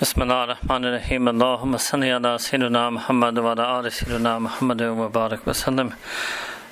बसमिल रहीम सल सैदना महमद वला आल सैदना महमद वबारक वसलम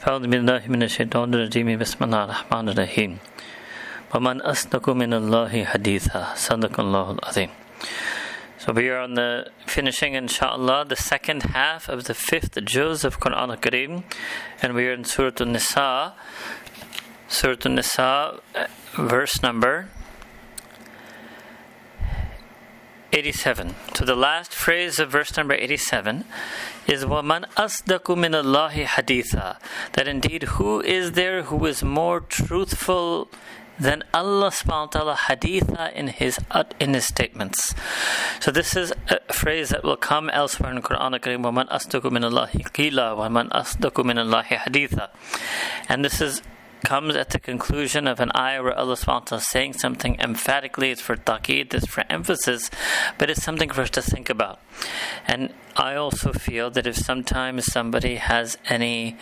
فأعوذ بالله من الشيطان الرجيم بسم الله الرحمن الرحيم ومن أصدق من الله حديثا صدق الله العظيم So we are on the finishing, inshallah, the second half of the fifth juz of Quran al-Kareem, and we are in Surah An-Nisa, Surah An-Nisa, verse number 87. So the last phrase of verse number 87 is وَمَنْ أَصْدَقُ مِنَ اللَّهِ حَدِيثًا That indeed, who is there who is more truthful than Allah subhanahu wa ta'ala haditha in his in his statements. So this is a phrase that will come elsewhere in Quran Kareem وَمَنْ أَصْدَقُ مِنَ اللَّهِ قِيلًا وَمَنْ أَصْدَقُ مِنَ اللَّهِ haditha. And this is comes at the conclusion of an ayah where Allah subhanahu saying something emphatically, it's for taqid, it's for emphasis, but it's something for us to think about. And I also feel that if sometimes somebody has any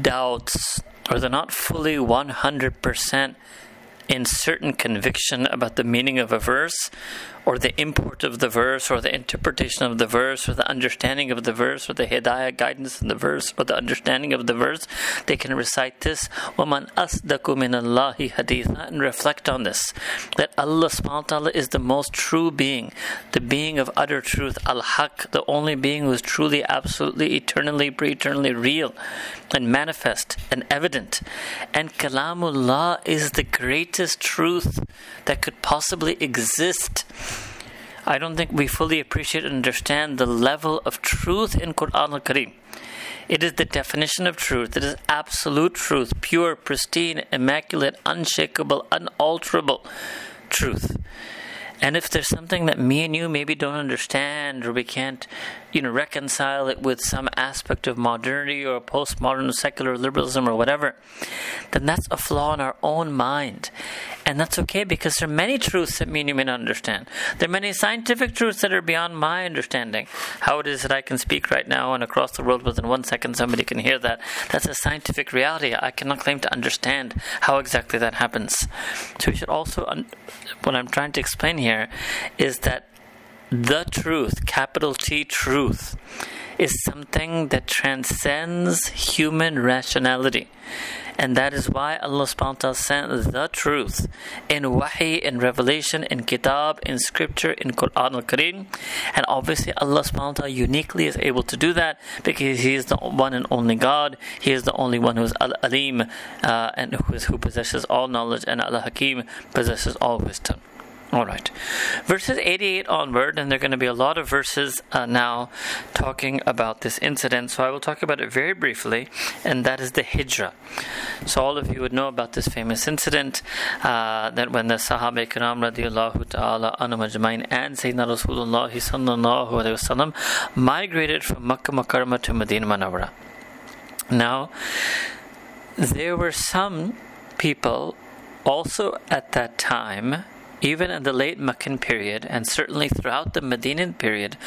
doubts or they're not fully 100% in certain conviction about the meaning of a verse or the import of the verse or the interpretation of the verse or the understanding of the verse or the hidayah guidance in the verse or the understanding of the verse, they can recite this وَمَنْ أَصْدَقُ مِنَ اللَّهِ حَدِيثًا and reflect on this. That Allah subhanahu wa ta'ala is the most true being, the being of utter truth, Al-Haq, the only being who is truly, absolutely, eternally, pre-eternally real and manifest and evident. And Kalamullah is the greatest truth that could possibly exist. I don't think we fully appreciate and understand the level of truth in Quran al Kareem. It is the definition of truth. It is absolute truth, pure, pristine, immaculate, unshakable, unalterable truth. And if there's something that me and you maybe don't understand or we can't, you know, reconcile it with some aspect of modernity or postmodern secular liberalism or whatever, then that's a flaw in our own mind. And that's okay because there are many truths that me and you may not understand. There are many scientific truths that are beyond my understanding. How it is that I can speak right now and across the world within one second somebody can hear that. That's a scientific reality. I cannot claim to understand how exactly that happens. So we should also, un- what I'm trying to explain here is that the truth, capital T truth, is something that transcends human rationality. And that is why Allah subhanahu wa ta'ala sent the truth in wahi, in revelation, in kitab, in scripture, in Quran al Kareem. And obviously Allah subhanahu wa ta'ala uniquely is able to do that because He is the one and only God. He is the only one who is Al Alim uh, and who, is, who possesses all knowledge, and Al Hakim possesses all wisdom. All right. Verses 88 onward, and there are going to be a lot of verses uh, now talking about this incident. So I will talk about it very briefly, and that is the Hijrah. So all of you would know about this famous incident uh, that when the Sahaba Ikram radiallahu ta'ala anhum ajmain and Sayyidina Rasulullah sallallahu alayhi wasallam migrated from Makkah Makarma to Medina Manawara. Now, there were some people also at that time even in the late Meccan period and certainly throughout the Medinan period,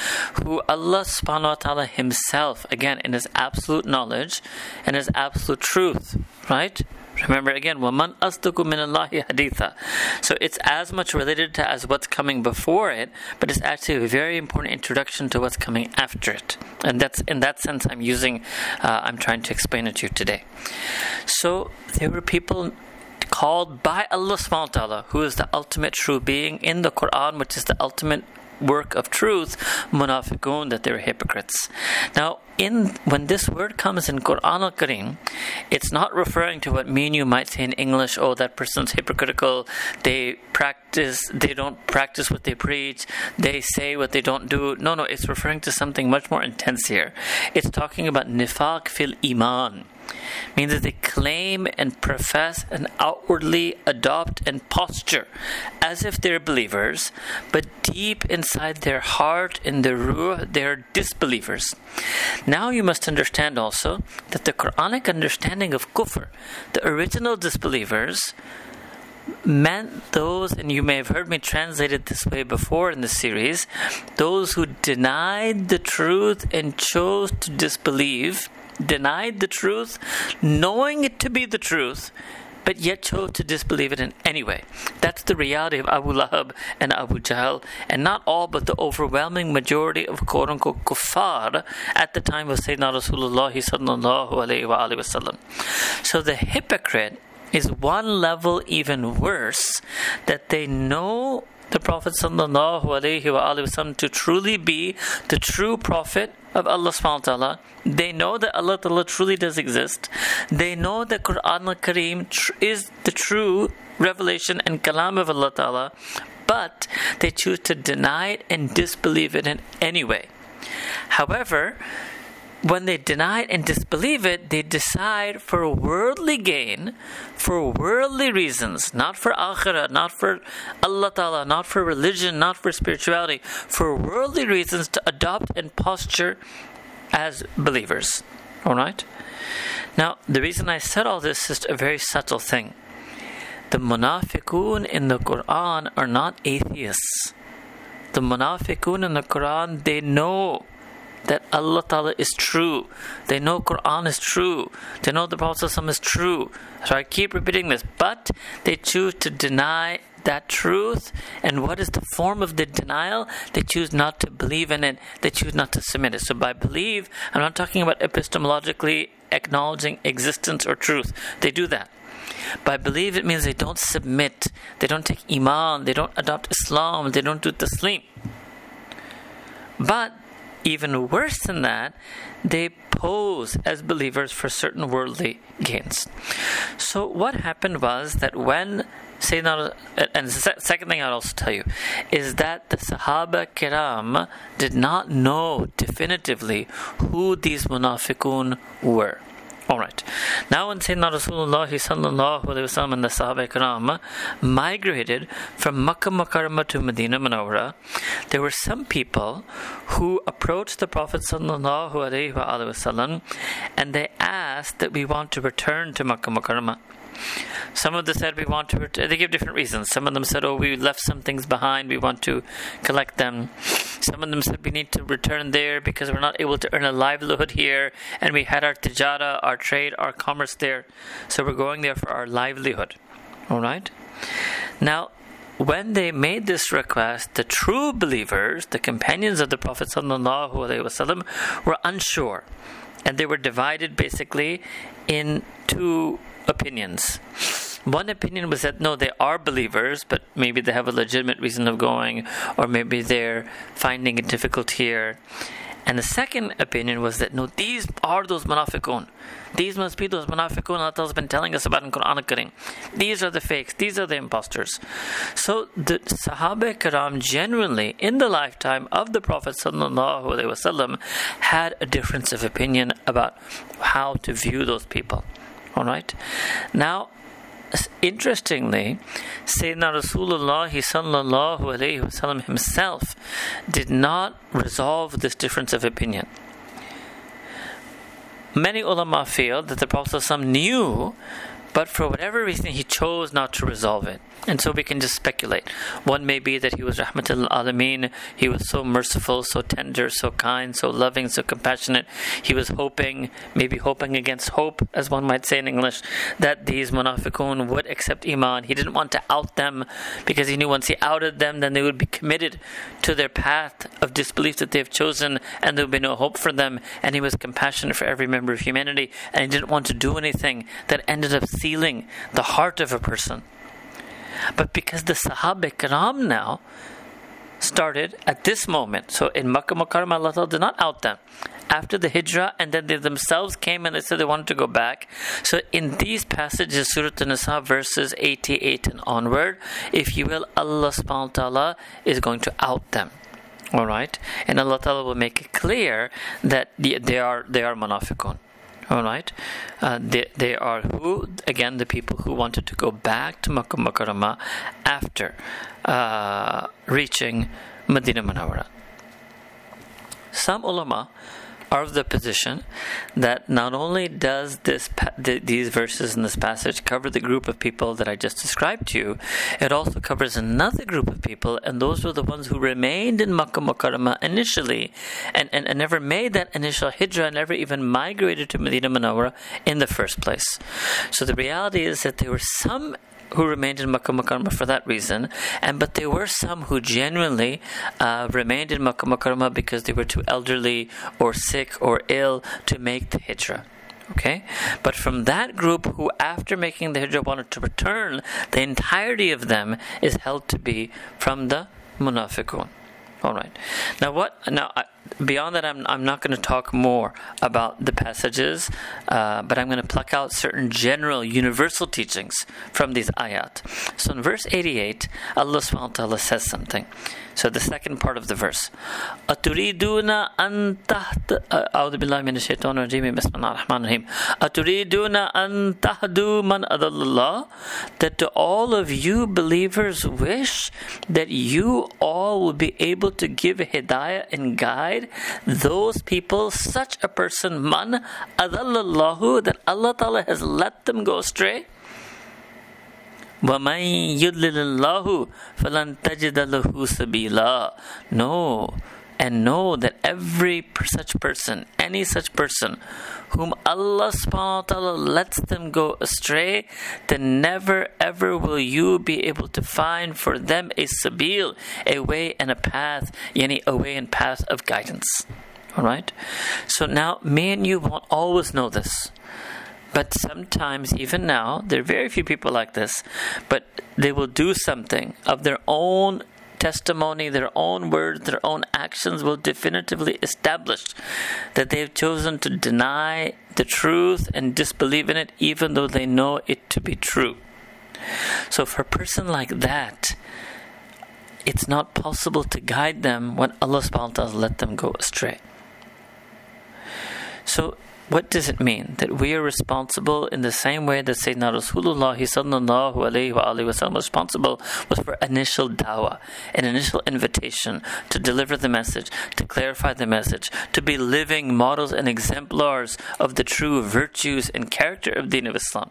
who Allah subhanahu wa ta'ala Himself, again in His absolute knowledge and His absolute truth, right? Remember again, وَمَنْ أَصْدَقُ مِنَ اللَّهِ حَدِيثًا So it's as much related to as what's coming before it, but it's actually a very important introduction to what's coming after it. And that's in that sense I'm using, uh, I'm trying to explain it to you today. So there were people called by Allah subhanahu wa ta'ala, who is the ultimate true being in the Quran, which is the ultimate work of truth, munafiqun, that they're hypocrites. Now, in when this word comes in Quran al Kareem, it's not referring to what me and you might say in English, oh that person's hypocritical, they practice they don't practice what they preach, they say what they don't do. No, no, it's referring to something much more intense here. It's talking about nifaq fil iman means that they claim and profess and outwardly adopt and posture as if they're believers, but deep inside their heart, in their ruh, they're disbelievers. Now you must understand also that the Quranic understanding of kufr, the original disbelievers, meant those, and you may have heard me translate it this way before in the series, those who denied the truth and chose to disbelieve, denied the truth, knowing it to be the truth, but yet chose to disbelieve it in any way. That's the reality of Abu Lahab and Abu Jahl, and not all but the overwhelming majority of quote unquote kuffar at the time of Sayyidina Rasulullah sallallahu alayhi wa wasallam. So the hypocrite is one level even worse that they know the Prophet sallallahu to truly be the true prophet of Allah subhanahu wa ta'ala. They know that Allah ta'ala truly does exist. They know that Quran al-Kareem tr- is the true revelation and kalam of Allah ta'ala, but they choose to deny it and disbelieve it in any way. However, when they deny it and disbelieve it, they decide for worldly gain, for worldly reasons, not for akhirah, not for Allah Ta'ala, not for religion, not for spirituality, for worldly reasons to adopt and posture as believers. Alright? Now, the reason I said all this is a very subtle thing. The munafiqun in the Quran are not atheists. The munafiqun in the Quran, they know that Allah Ta'ala is true. They know Quran is true. They know the Prophet is true. So I keep repeating this. But they choose to deny that truth. And what is the form of the denial? They choose not to believe in it. They choose not to submit it. So by believe, I'm not talking about epistemologically acknowledging existence or truth. They do that. By believe, it means they don't submit. They don't take Iman. They don't adopt Islam. They don't do Taslim. But even worse than that, they pose as believers for certain worldly gains. So, what happened was that when Sayyidina, and the second thing I'll also tell you is that the Sahaba Kiram did not know definitively who these munafiqun were. Alright. Now when Sayyidina Rasulullah sallallahu alayhi wasallam and the Sahaba Ikram migrated from Makkah Mukarramah to Medina Munawwara, there were some people who approached the Prophet sallallahu alayhi wasallam and they asked that we want to return to Makkah Mukarramah. Some of them said we want to. They gave different reasons. Some of them said, "Oh, we left some things behind. We want to collect them." Some of them said we need to return there because we're not able to earn a livelihood here, and we had our tijara, our trade, our commerce there, so we're going there for our livelihood. All right. Now, when they made this request, the true believers, the companions of the Prophet wasallam, were unsure, and they were divided basically in two opinions. One opinion was that no, they are believers, but maybe they have a legitimate reason of going, or maybe they're finding it difficult here. And the second opinion was that no, these are those munafiqun. These must be those munafiqun Allah has been telling us about in Quran Kareem. These are the fakes. These are the imposters. So the Sahaba Karam generally, in the lifetime of the Prophet wasallam, had a difference of opinion about how to view those people. All right. Now, interestingly, Sayyidina Rasulullah sallallahu alayhi wasallam himself did not resolve this difference of opinion. Many ulama feel that the Prophet knew but for whatever reason, he chose not to resolve it. And so we can just speculate. One may be that he was Rahmatul Alameen, he was so merciful, so tender, so kind, so loving, so compassionate. He was hoping, maybe hoping against hope, as one might say in English, that these munafiqun would accept Iman. He didn't want to out them because he knew once he outed them, then they would be committed to their path of disbelief that they've chosen and there would be no hope for them. And he was compassionate for every member of humanity and he didn't want to do anything that ended up sealing the heart of a person. But because the Sahaba Kiram now started at this moment, so in Makkah Mukarramah, Allah did not out them. After the Hijrah, and then they themselves came and they said they wanted to go back. So, in these passages, Surah An-Nisa, verses 88 and onward, if you will, Allah subhanahu wa ta'ala is going to out them. All right, and Allah Ta'ala will make it clear that they are they are munafiqun. All right, uh, they, they are who again the people who wanted to go back to Makkah Mukarramah after uh, reaching Medina Munawwara. Some ulama are of the position that not only does this these verses in this passage cover the group of people that I just described to you, it also covers another group of people, and those were the ones who remained in Makkah Mukarramah initially, and, and, and never made that initial hijrah, and never even migrated to Medina Munawwara in the first place. So the reality is that there were some who remained in Makkah Mukarramah for that reason, and but there were some who genuinely uh, remained in Makkah Mukarramah because they were too elderly or sick or ill to make the hijrah. Okay? But from that group who, after making the hijrah, wanted to return, the entirety of them is held to be from the munafiqun. All right. Now, what? Now, beyond that, I'm, I'm not going to talk more about the passages, uh, but I'm going to pluck out certain general, universal teachings from these ayat. So in verse 88, Allah subhanahu wa ta'ala says something. So the second part of the verse. أتريدون أن تهد أعوذ بالله من الشيطان الرجيم بسم الله الرحمن الرحيم أتريدون أن تهدوا من أضل الله That to all of you believers wish that you all will be able to give hidayah and guide those people, such a person, man adallallahu, that Allah Ta'ala has let them go astray. وَمَن يُضْلِلِ اللَّهُ فَلَن تَجِدَ لَهُ سَبِيلًا No, and know that every such person, any such person, whom Allah subhanahu wa ta'ala lets them go astray, then never ever will you be able to find for them a sabil, a way and a path, yani a way and path of guidance. Alright? So now me and you won't always know this. But sometimes, even now, there are very few people like this, but they will do something of their own testimony, their own words, their own actions will definitively establish that they have chosen to deny the truth and disbelieve in it, even though they know it to be true. So, for a person like that, it's not possible to guide them when Allah subhanahu wa ta'ala let them go astray. So, what does it mean? That we are responsible in the same way that Sayyidina Rasulullah sallallahu alayhi wa was responsible was for initial dawah, an initial invitation to deliver the message, to clarify the message, to be living models and exemplars of the true virtues and character of Deen of Islam.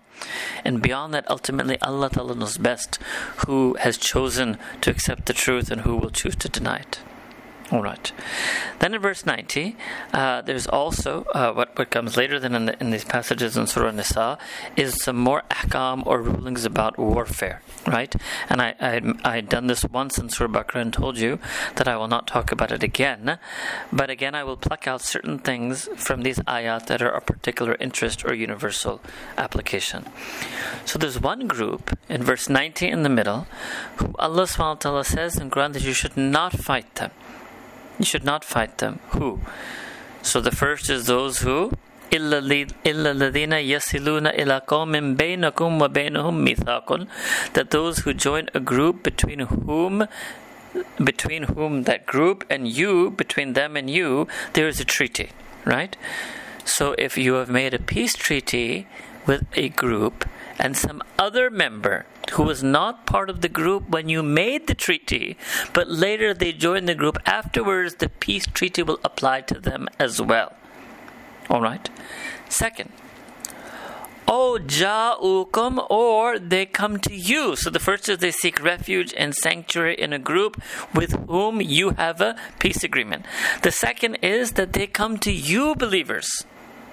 And beyond that, ultimately, Allah Ta'ala knows best who has chosen to accept the truth and who will choose to deny it. All right. Then in verse 90, uh, there's also uh, what, what comes later than in, the, in, these passages in Surah Nisa is some more ahkam or rulings about warfare, right? And I, I, I had done this once in Surah Baqarah and told you that I will not talk about it again. But again, I will pluck out certain things from these ayat that are of particular interest or universal application. So there's one group in verse 90 in the middle who Allah ta'ala says in Quran that you should not fight them you should not fight them. Who? So the first is those who that those who join a group between whom between whom that group and you between them and you there is a treaty right so if you have made a peace treaty with a group and some other member who was not part of the group when you made the treaty, but later they joined the group afterwards, the peace treaty will apply to them as well. All right. Second, O ja'ukum, or they come to you. So the first is they seek refuge and sanctuary in a group with whom you have a peace agreement. The second is that they come to you, believers.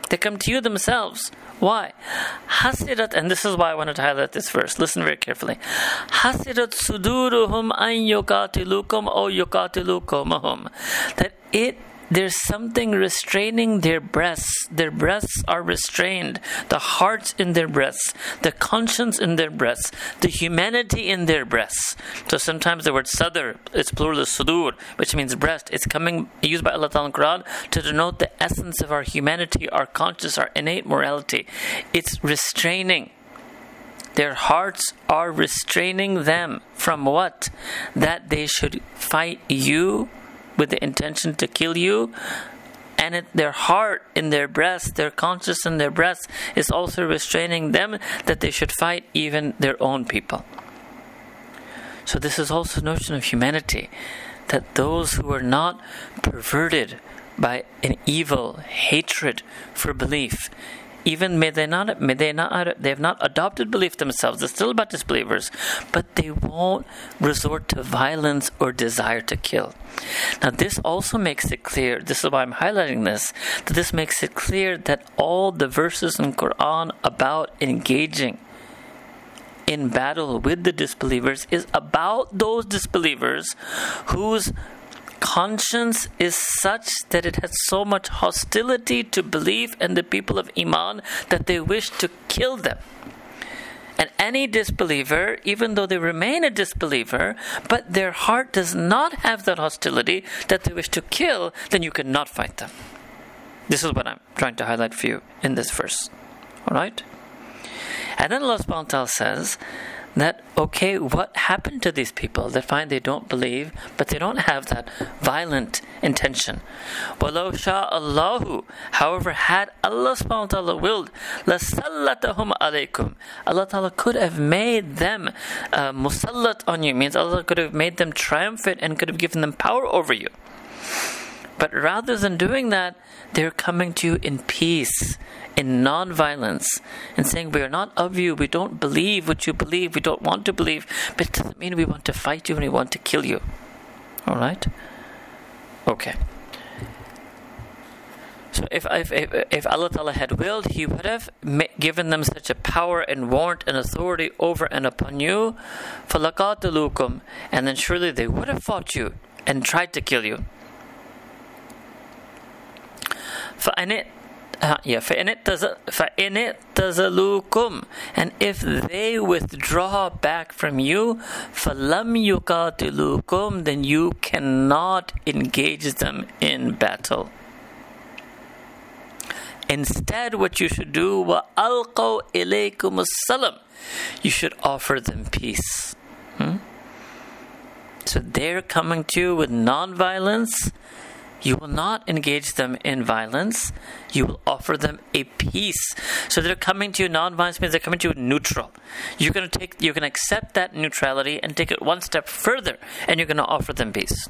They come to you themselves. Why? Hasirat, and this is why I wanted to highlight this verse. Listen very carefully. Hasirat suduruhum an yukatilukum o yukatilukumahum. That it there's something restraining their breasts. Their breasts are restrained. The hearts in their breasts, the conscience in their breasts, the humanity in their breasts. So sometimes the word sadr, it's plural sudur, which means breast. It's coming used by Allah Ta'ala Quran to denote the essence of our humanity, our conscience, our innate morality. It's restraining. Their hearts are restraining them from what? That they should fight you with the intention to kill you and it, their heart in their breast, their conscience in their breast, is also restraining them that they should fight even their own people. So, this is also notion of humanity that those who are not perverted by an evil hatred for belief, even may they not may they not they have not adopted belief themselves. They're still about disbelievers. But they won't resort to violence or desire to kill. Now this also makes it clear this is why i'm highlighting this that this makes it clear that all the verses in quran about engaging in battle with the disbelievers is about those disbelievers whose conscience is such that it has so much hostility to belief and the people of Iman that they wish to kill them. And any disbeliever, even though they remain a disbeliever, but their heart does not have that hostility that they wish to kill, then you cannot fight them. This is what I'm trying to highlight for you in this verse. Alright? And then Allah subhanahu wa ta'ala says that okay, what happened to these people They find they don't believe, but they don't have that violent intention? Walau Allahu, however, had Allah subhanahu wa ta'ala willed, lasallatahum alaykum. Allah ta'ala could have made them uh, musallat on you, means Allah could have made them triumphant and could have given them power over you. But rather than doing that, they're coming to you in peace, in non-violence, and saying, We are not of you, we don't believe what you believe, we don't want to believe, but it doesn't mean we want to fight you and we want to kill you. Alright? Okay. So if, if, if Allah Ta'ala had willed, He would have given them such a power and warrant and authority over and upon you, فَلَقَاتَلُوكُمْ And then surely they would have fought you and tried to kill you. فإن uh, yeah, فإن اعتزلوكم and if they withdraw back from you فلم يقاتلوكم then you cannot engage them in battle Instead, what you should do, وَأَلْقَوْا إِلَيْكُمُ السَّلَمْ You should offer them peace. Hmm? So they're coming to you with non-violence you will not engage them in violence. You will offer them a peace. So they're coming to you non-violence means they're coming to you neutral. You're gonna take you can accept that neutrality and take it one step further, and you're gonna offer them peace.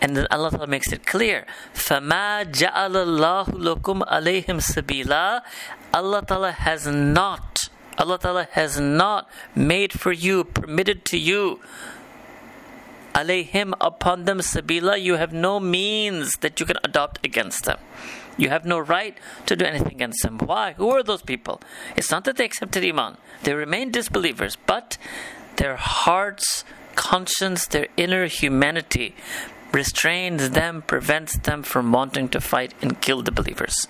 And then Allah Ta'ala makes it clear. فَمَا جَعَلَ اللَّهُ لَكُمْ عَلَيْهِمْ سَبِيلًا Allah Ta'ala has not, Allah Ta'ala has not made for you, permitted to you alayhim upon them sabila, you have no means that you can adopt against them. You have no right to do anything against them. Why? Who are those people? It's not that they accepted Iman. They remain disbelievers, but their hearts, conscience, their inner humanity restrains them, prevents them from wanting to fight and kill the believers.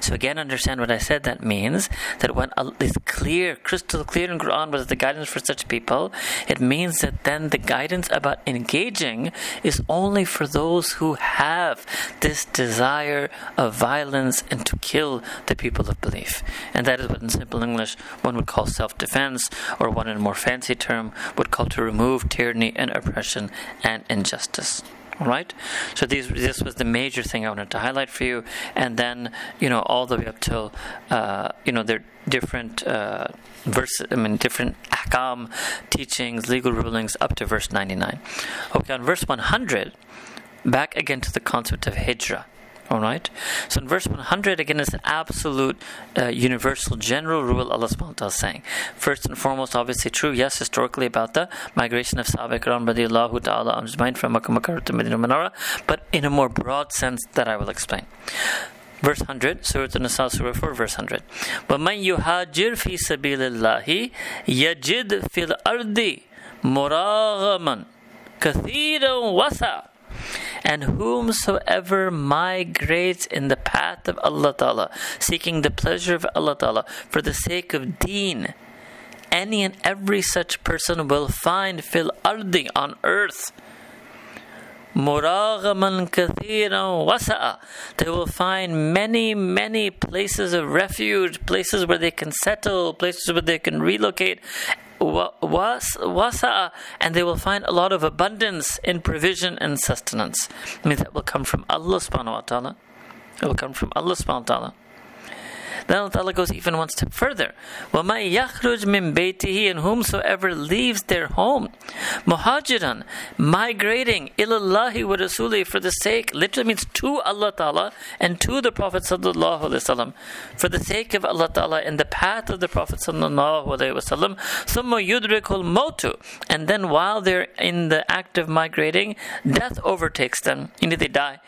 So again, understand what I said. That means that when it's clear, crystal clear in Quran was the guidance for such people, it means that then the guidance about engaging is only for those who have this desire of violence and to kill the people of belief. And that is what in simple English one would call self-defense, or one in a more fancy term would call to remove tyranny and oppression and injustice. Right. So these this was the major thing I wanted to highlight for you, and then you know all the way up till uh, you know there different uh, verses. I mean different ahkam teachings, legal rulings up to verse ninety nine. Okay, on verse one hundred, back again to the concept of hijrah. All right. So in verse 100, again, it's an absolute, uh, universal, general rule Allah subhanahu wa ta'ala is saying. First and foremost, obviously true, yes, historically about the migration of Sahaba Ikram radiallahu ta'ala ajmain from Makkah Makkah to Medina Manara, but in a more broad sense that I will explain. Verse 100, Surah An-Nisa, Surah 4, verse 100. وَمَنْ يُهَاجِرْ فِي سَبِيلِ اللَّهِ يَجِدْ فِي الْأَرْضِ مُرَاغَمًا كَثِيرًا وَسَعًا and whomsoever migrates in the path of Allah Ta'ala, seeking the pleasure of Allah Ta'ala for the sake of deen, any and every such person will find fil ardi on earth muragaman kathiran wasa'a. They will find many, many places of refuge, places where they can settle, places where they can relocate, wasa, and they will find a lot of abundance in provision and sustenance. I mean, that will come from Allah subhanahu wa ta'ala. It will come from Allah subhanahu wa ta'ala. Then Allah Ta'ala goes even one step further. وَمَا يَخْرُجْ مِن بَيْتِهِ And whomsoever leaves their home, muhajiran, migrating, ilallahi wa rasuli, for the sake, literally means to Allah Ta'ala and to the Prophet Sallallahu Alaihi Wasallam, for the sake of Allah Ta'ala and the path of the Prophet Sallallahu Alaihi Wasallam, ثُمَّ يُدْرِكُ الْمَوْتُ And then while they're in the act of migrating, death overtakes them, and they die.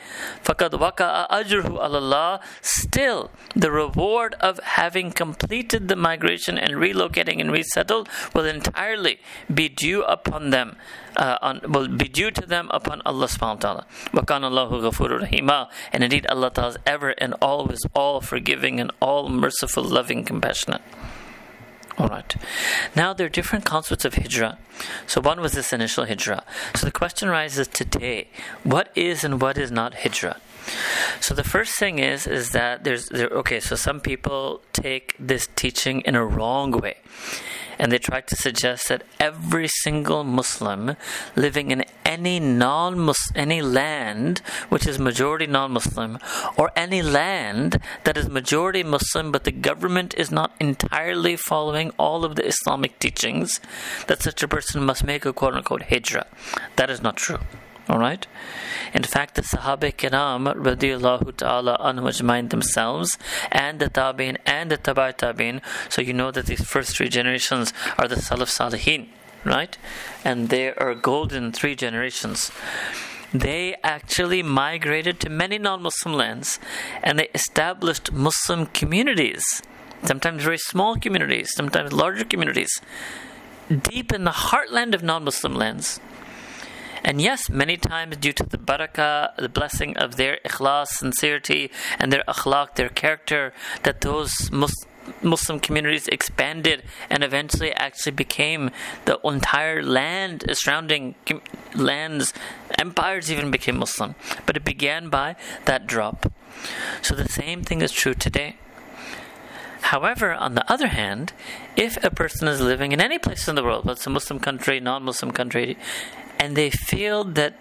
فَقَدْ وَقَعَ أَجْرُهُ عَلَى اللَّهِ Still, the reward reward of having completed the migration and relocating and resettled will entirely be due upon them. Uh, on, will be due to them upon Allah subhanahu wa ta'ala. وَكَانَ اللَّهُ غَفُورٌ And indeed Allah ta'ala is ever and always all forgiving and all merciful, loving, compassionate. Alright. Now there are different concepts of hijrah. So one was this initial hijrah. So the question arises today, what is and what is not hijrah? So the first thing is is that there's there okay, so some people take this teaching in a wrong way. And they try to suggest that every single Muslim living in any non any land which is majority non-Muslim, or any land that is majority Muslim, but the government is not entirely following all of the Islamic teachings, that such a person must make a quote unquote hijrah. That is not true. Alright? In fact, the Sahaba Kiram radiallahu ta'ala anhu themselves and the Tabi'in and the Tabai Tabi'in, so you know that these first three generations are the Salaf Salihin, right? And they are golden three generations they actually migrated to many non Muslim lands and they established Muslim communities, sometimes very small communities, sometimes larger communities, deep in the heartland of non Muslim lands. And yes, many times due to the barakah, the blessing of their ikhlas, sincerity, and their akhlaq, their character, that those Muslim communities expanded and eventually actually became the entire land surrounding lands, empires even became Muslim. But it began by that drop. So the same thing is true today. However, on the other hand, if a person is living in any place in the world, whether it's a Muslim country, non Muslim country, and they feel that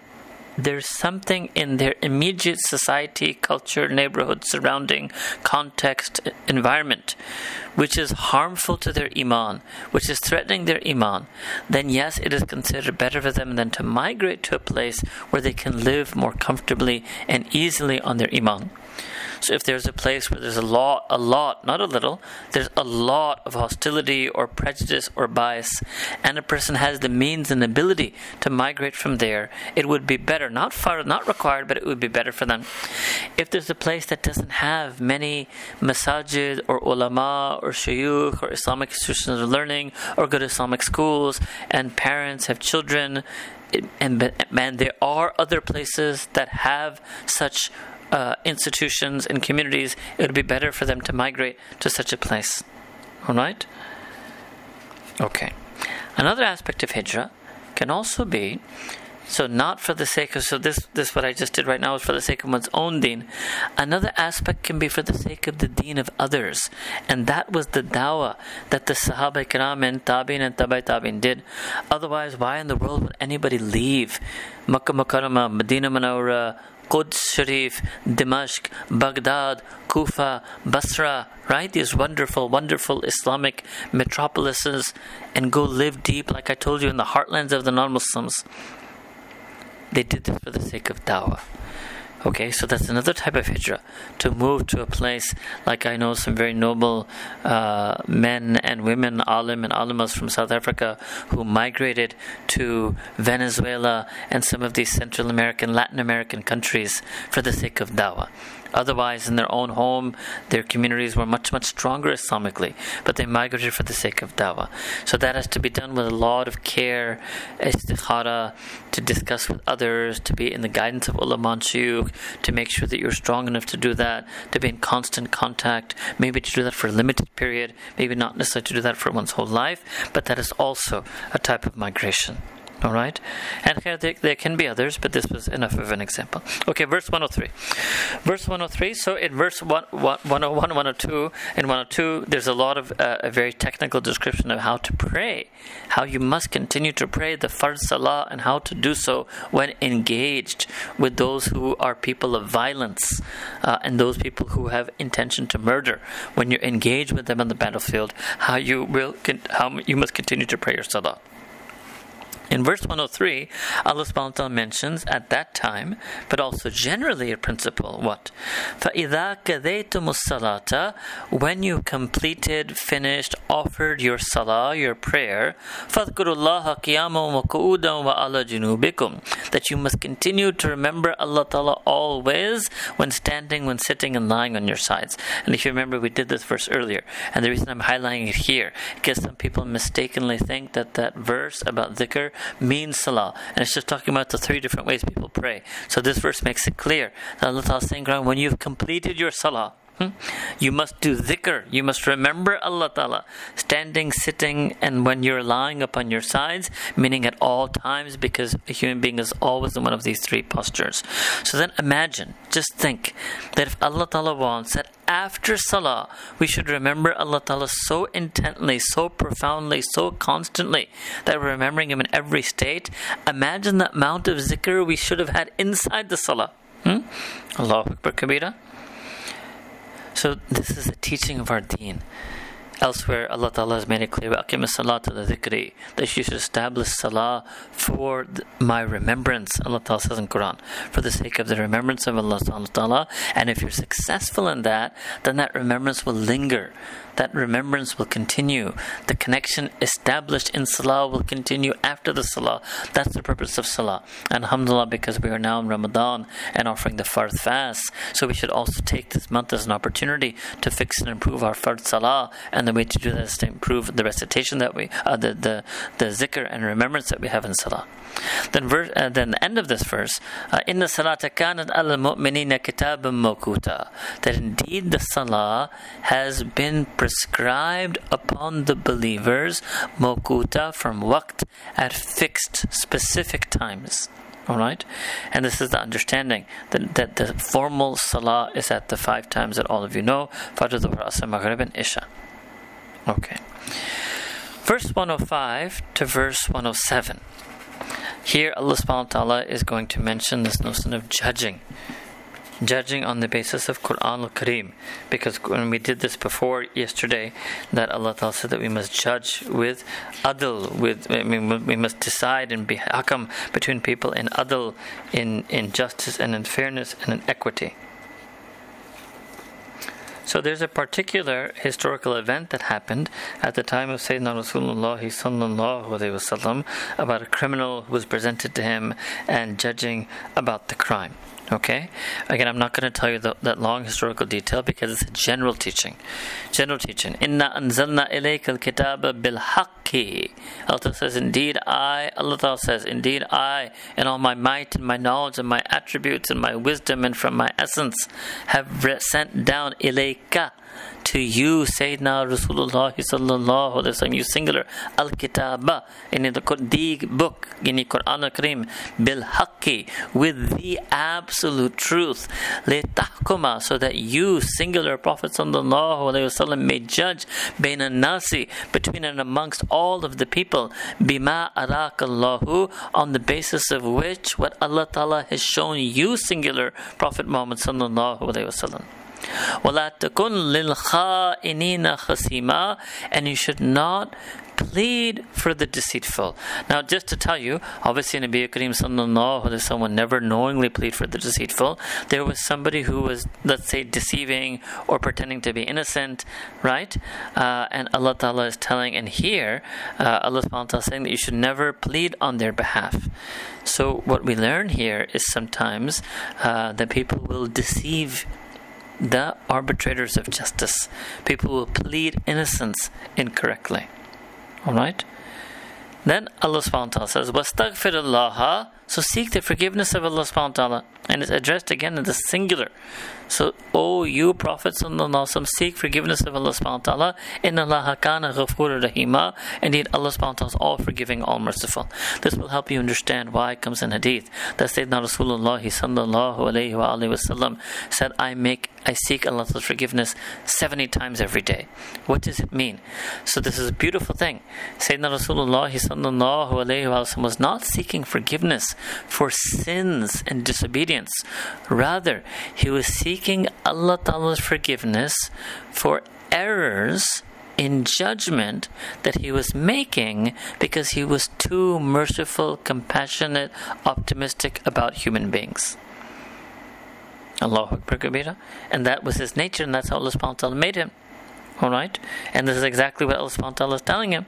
there's something in their immediate society, culture, neighborhood, surrounding context, environment, which is harmful to their iman, which is threatening their iman, then yes, it is considered better for them than to migrate to a place where they can live more comfortably and easily on their iman. So if there's a place where there's a lot, a lot, not a little, there's a lot of hostility or prejudice or bias, and a person has the means and ability to migrate from there, it would be better, not far, not required, but it would be better for them. If there's a place that doesn't have many masajid or ulama or shuyukh or Islamic institutions of learning or good Islamic schools, and parents have children, and, man, there are other places that have such uh, institutions and communities, it would be better for them to migrate to such a place. All right? Okay. Another aspect of hijrah can also be so not for the sake of so this this what I just did right now is for the sake of one's own deen. Another aspect can be for the sake of the deen of others, and that was the dawah that the Sahaba Kiram and Tabi'in and Tabai Tabi'in did. Otherwise, why in the world would anybody leave Makkah Mukarramah, Medina Manawara, Quds Sharif, Dimashq, Baghdad, Kufa, Basra, right? These wonderful, wonderful Islamic metropolises and go live deep, like I told you, in the heartlands of the non Muslims. They did this for the sake of dawah. Okay, so that's another type of hijrah to move to a place like I know some very noble uh, men and women, alim and alimas from South Africa, who migrated to Venezuela and some of these Central American, Latin American countries for the sake of dawah. Otherwise, in their own home, their communities were much, much stronger Islamically, but they migrated for the sake of dawah. So that has to be done with a lot of care, istikhara, to discuss with others, to be in the guidance of ulama and to make sure that you're strong enough to do that, to be in constant contact, maybe to do that for a limited period, maybe not necessarily to do that for one's whole life, but that is also a type of migration. All right, and there, there, can be others, but this was enough of an example. Okay, verse 103. Verse 103. So in verse 1, 101, 102, and 102, there's a lot of uh, a very technical description of how to pray, how you must continue to pray the fard salah, and how to do so when engaged with those who are people of violence uh, and those people who have intention to murder. When you're engaged with them on the battlefield, how you will, how you must continue to pray your salah. In verse 103, Allah subhanahu wa ta'ala mentions at that time, but also generally a principle, what? فَإِذَا كَذَيْتُمُ الصَّلَاةَ When you completed, finished, offered your salah, your prayer, فَاذْكُرُوا اللَّهَ قِيَامًا وَقُعُودًا وَعَلَى جُنُوبِكُمْ That you must continue to remember Allah ta'ala always when standing, when sitting, and lying on your sides. And if you remember, we did this verse earlier. And the reason I'm highlighting it here, because some people mistakenly think that that verse about dhikr means salah. And it's just talking about the three different ways people pray. So this verse makes it clear that Allah is saying, when you've completed your salah, hmm, you must do dhikr. You must remember Allah Ta'ala standing, sitting, and when you're lying upon your sides, meaning at all times, because a human being is always in one of these three postures. So then imagine, just think that if Allah Ta'ala wants that after Salah, we should remember Allah Ta'ala so intently, so profoundly, so constantly that we're remembering Him in every state. Imagine the amount of zikr we should have had inside the Salah. Hmm? Allahu Akbar Kabira. So, this is a teaching of our deen. Elsewhere, Allah Ta'ala has made it clear, Aqim salat that you should establish salah for my remembrance, Allah Ta'ala says in Quran, for the sake of the remembrance of Allah Ta'ala. And if you're successful in that, then that remembrance will linger that remembrance will continue. The connection established in Salah will continue after the Salah. That's the purpose of Salah. And Alhamdulillah, because we are now in Ramadan and offering the Fard fast, so we should also take this month as an opportunity to fix and improve our Fard Salah. And the way to do that is to improve the recitation that we, uh, the, the, the zikr and remembrance that we have in Salah. Then, uh, then the end of this verse, uh, Inna salata kanat al mu'minina kitabun mokuta. That indeed the salah has been prescribed upon the believers, mokuta, from waqt, at fixed, specific times. Alright? And this is the understanding that, that the formal salah is at the five times that all of you know Fajr, Dhuhr, Asr, Maghrib, and Isha. Okay. Verse 105 to verse 107. Here, Allah subhanahu wa ta'ala is going to mention this notion of judging. Judging on the basis of Quran al Kareem. Because when we did this before yesterday, that Allah Ta'ala said that we must judge with adl, with I mean, we must decide and be hakam between people in adl, in, in justice and in fairness and in equity. So there's a particular historical event that happened at the time of Sayyidina Rasulullah about a criminal who was presented to him and judging about the crime. Okay? Again, I'm not going to tell you the, that long historical detail because it's a general teaching. General teaching. Inna anzalna ilayka al-kitaba bil. Allah says, indeed I, Allah says, indeed I, in all my might and my knowledge and my attributes and my wisdom and from my essence, have sent down ilayka to you, Sayyidina Rasulullah sallallahu alaihi wasallam, you singular, al kitaba, in the the book, in the Quran al-Karim, bil haqqi, with the absolute truth, le tahkuma, so that you, singular Prophet sallallahu alaihi wasallam, may judge bain nasi, between and amongst all of the people, bima arakallahu, on the basis of which what Allah Ta'ala has shown you, singular Prophet Muhammad sallallahu alaihi wasallam. And you should not plead for the deceitful. Now, just to tell you, obviously, Nabi Kareem sallallahu alayhi wasallam never knowingly plead for the deceitful. There was somebody who was, let's say, deceiving or pretending to be innocent, right? Uh, and Allah Ta'ala is telling, and here, uh, Allah Subhanahu wa Ta'ala is saying that you should never plead on their behalf. So, what we learn here is sometimes uh, that people will deceive the arbitrators of justice, people who plead innocence incorrectly. Alright? Then Allah subhanahu wa ta'ala says, Wastaghfir Allah, so seek the forgiveness of Allah subhanahu wa ta'ala. And it's addressed again in the singular. So, O you prophets Prophet sallallahu seek forgiveness of Allah subhanahu wa ta'ala. Inna Allah kana ghafur rahima. Indeed, Allah subhanahu wa ta'ala is all forgiving, all merciful. This will help you understand why it comes in hadith that Sayyidina Rasulullah sallallahu alayhi wa alayhi wasallam said, I make, I seek Allah's forgiveness 70 times every day. What does it mean? So this is a beautiful thing. Sayyidina Rasulullah sallallahu alayhi wa sallam was not seeking forgiveness for sins and disobedience. Rather, he was seeking Allah Ta'ala's forgiveness for errors in judgment that he was making because he was too merciful, compassionate, optimistic about human beings. Allahu Akbar. And that was his nature, and that's how Allah subhanahu wa ta'ala made him. Alright? And this is exactly what Allah subhanahu wa ta'ala is telling him.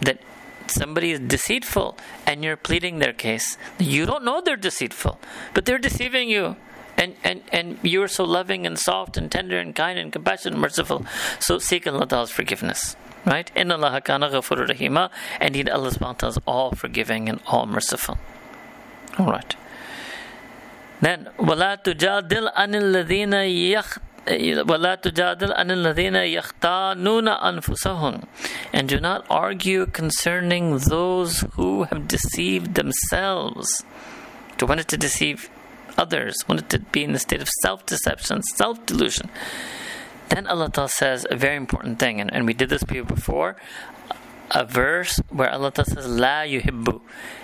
That somebody is deceitful and you're pleading their case. You don't know they're deceitful, but they're deceiving you And, and, and you're so loving and soft and tender and kind and compassionate and merciful. So seek Allah Ta'ala's forgiveness. Right? Inna Allah kana ghafurur rahima. Indeed, Allah subhanahu wa ta'ala is all forgiving and all merciful. Alright. Then, وَلَا تُجَادِلْ عَنِ الَّذِينَ يَخْ ولا تجادل عن الذين يختانون أنفسهم and do not argue concerning those who have deceived themselves to wanted to deceive others wanted to be in a state of self-deception self-delusion then Allah Ta'ala says a very important thing. And, and we did this before. A verse where Allah Ta'ala says La yuhibbu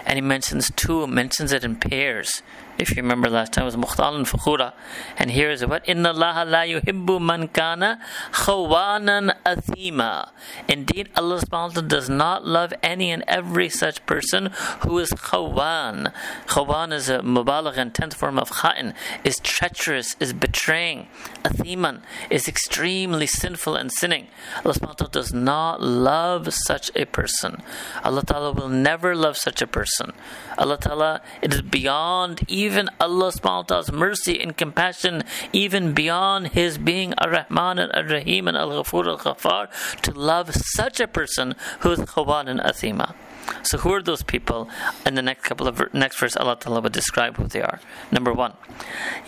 and he mentions two mentions it in pairs if you remember last time, it was Mukhtalan Fakhura. And here is what? Inna Allah la yuhibbu man kana khawanan athima. Indeed, Allah subhanahu does not love any and every such person who is khawan. Khawan is a mubalagh and tenth form of kha'in, is treacherous, is betraying. Athiman is extremely sinful and sinning. Allah subhanahu does not love such a person. Allah Ta'ala will never love such a person. Allah Ta'ala, it is beyond even Allah subhanahu wa ta'ala's mercy and compassion, even beyond His being Ar-Rahman and Ar-Rahim and Al-Ghafur Al-Ghaffar, to love such a person who is Khawan and Athima. So who are those people? In the next couple of next verse, Allah Ta'ala will describe who they are. Number one,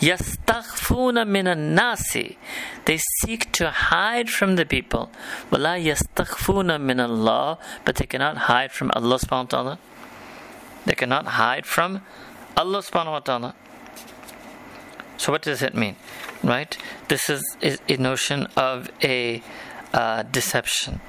yastaghfuna min nasi. They seek to hide from the people. Wala yastaghfuna min Allah, but they cannot hide from Allah Subhanahu wa Taala. They cannot hide from Allah subhanahu wa ta'ala. So what does it mean? Right? This is, a notion of a uh, deception.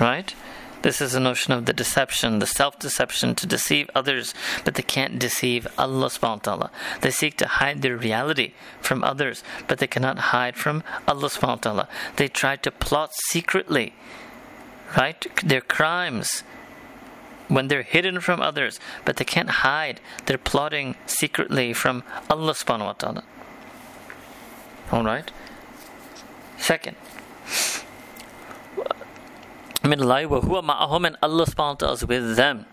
Right? This is a notion of the deception, the self deception to deceive others, but they can't deceive Allah subhanahu wa ta'ala. They seek to hide their reality from others, but they cannot hide from Allah subhanahu wa ta'ala. They try to plot secretly, right? Their crimes when they're hidden from others, but they can't hide. They're plotting secretly from Allah subhanahu wa ta'ala. Alright? Second, min Allah wa huwa ma'ahum and Allah subhanahu wa ta'ala is with them.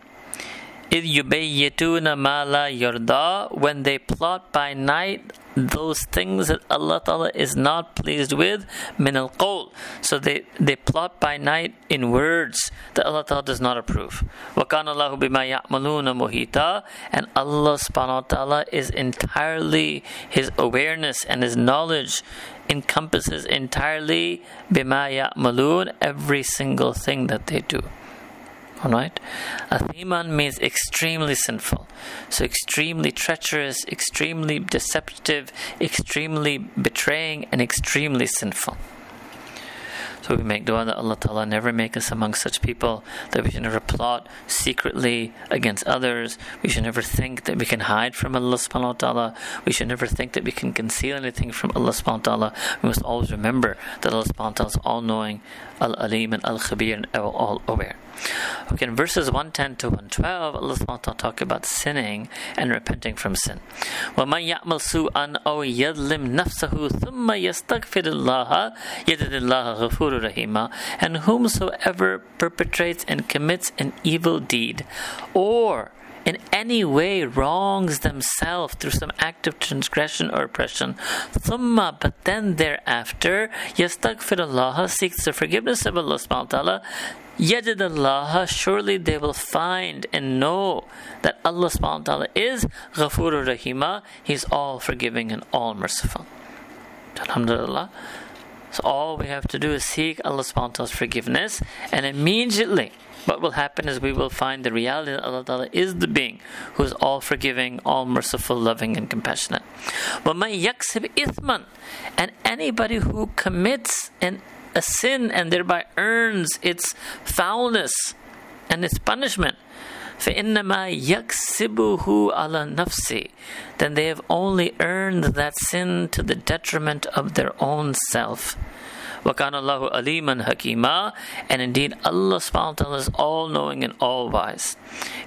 إِذْ يُبَيِّتُونَ مَا لَا يَرْضَى When they plot by night those things that Allah Ta'ala is not pleased with min al qawl. So they, they plot by night in words that Allah Ta'ala does not approve. وَكَانَ اللَّهُ بِمَا يَعْمَلُونَ مُحِيطًا And Allah Subhanahu wa Ta'ala is entirely His awareness and His knowledge encompasses entirely bima ya'malun every single thing that they do. Alright? Athiman means extremely sinful. So extremely treacherous, extremely deceptive, extremely betraying, and extremely sinful. So we make dua that Allah Ta'ala never make us among such people, that we should never plot secretly against others. We should never think that we can hide from Allah subhanahu wa ta'ala. We should never think that we can conceal anything from Allah subhanahu wa ta'ala. We must always remember that Allah subhanahu wa ta'ala is all knowing, Al Alim and Al Khabir and all aware. Okay, in verses 110 to 112, Allah subhanahu wa ta'ala talk about sinning and repenting from sin. وَمَنْ يَعْمَلْ سُوءًا أَوْ يَظْلِمْ نَفْسَهُ ثُمَّ يَسْتَغْفِرِ اللَّهَ يَجِدِ اللَّهَ غَفُورٌ رَحِيمًا And whomsoever perpetrates and commits an evil deed, or in any way wrongs themselves through some act of transgression or oppression, thumma, but then thereafter, yastaghfirullah seeks the forgiveness of Allah subhanahu wa ta'ala, Yajid Allah, surely they will find and know that Allah subhanahu wa ta'ala is Ghafur Rahima, He's all forgiving and all merciful. Alhamdulillah. So all we have to do is seek Allah subhanahu wa ta'ala's forgiveness and immediately what will happen is we will find the reality that Allah Ta'ala is the being who is all forgiving, all merciful, loving, and compassionate. وَمَنْ يَكْسِبْ إِثْمًا And anybody who commits an, a sin and thereby earns its foulness and its punishment, فَإِنَّمَا يَكْسِبُهُ عَلَى نَفْسِ Then they have only earned that sin to the detriment of their own self. وَكَانَ اللَّهُ عَلِيمًا حَكِيمًا And indeed, Allah subhanahu is all-knowing and all-wise.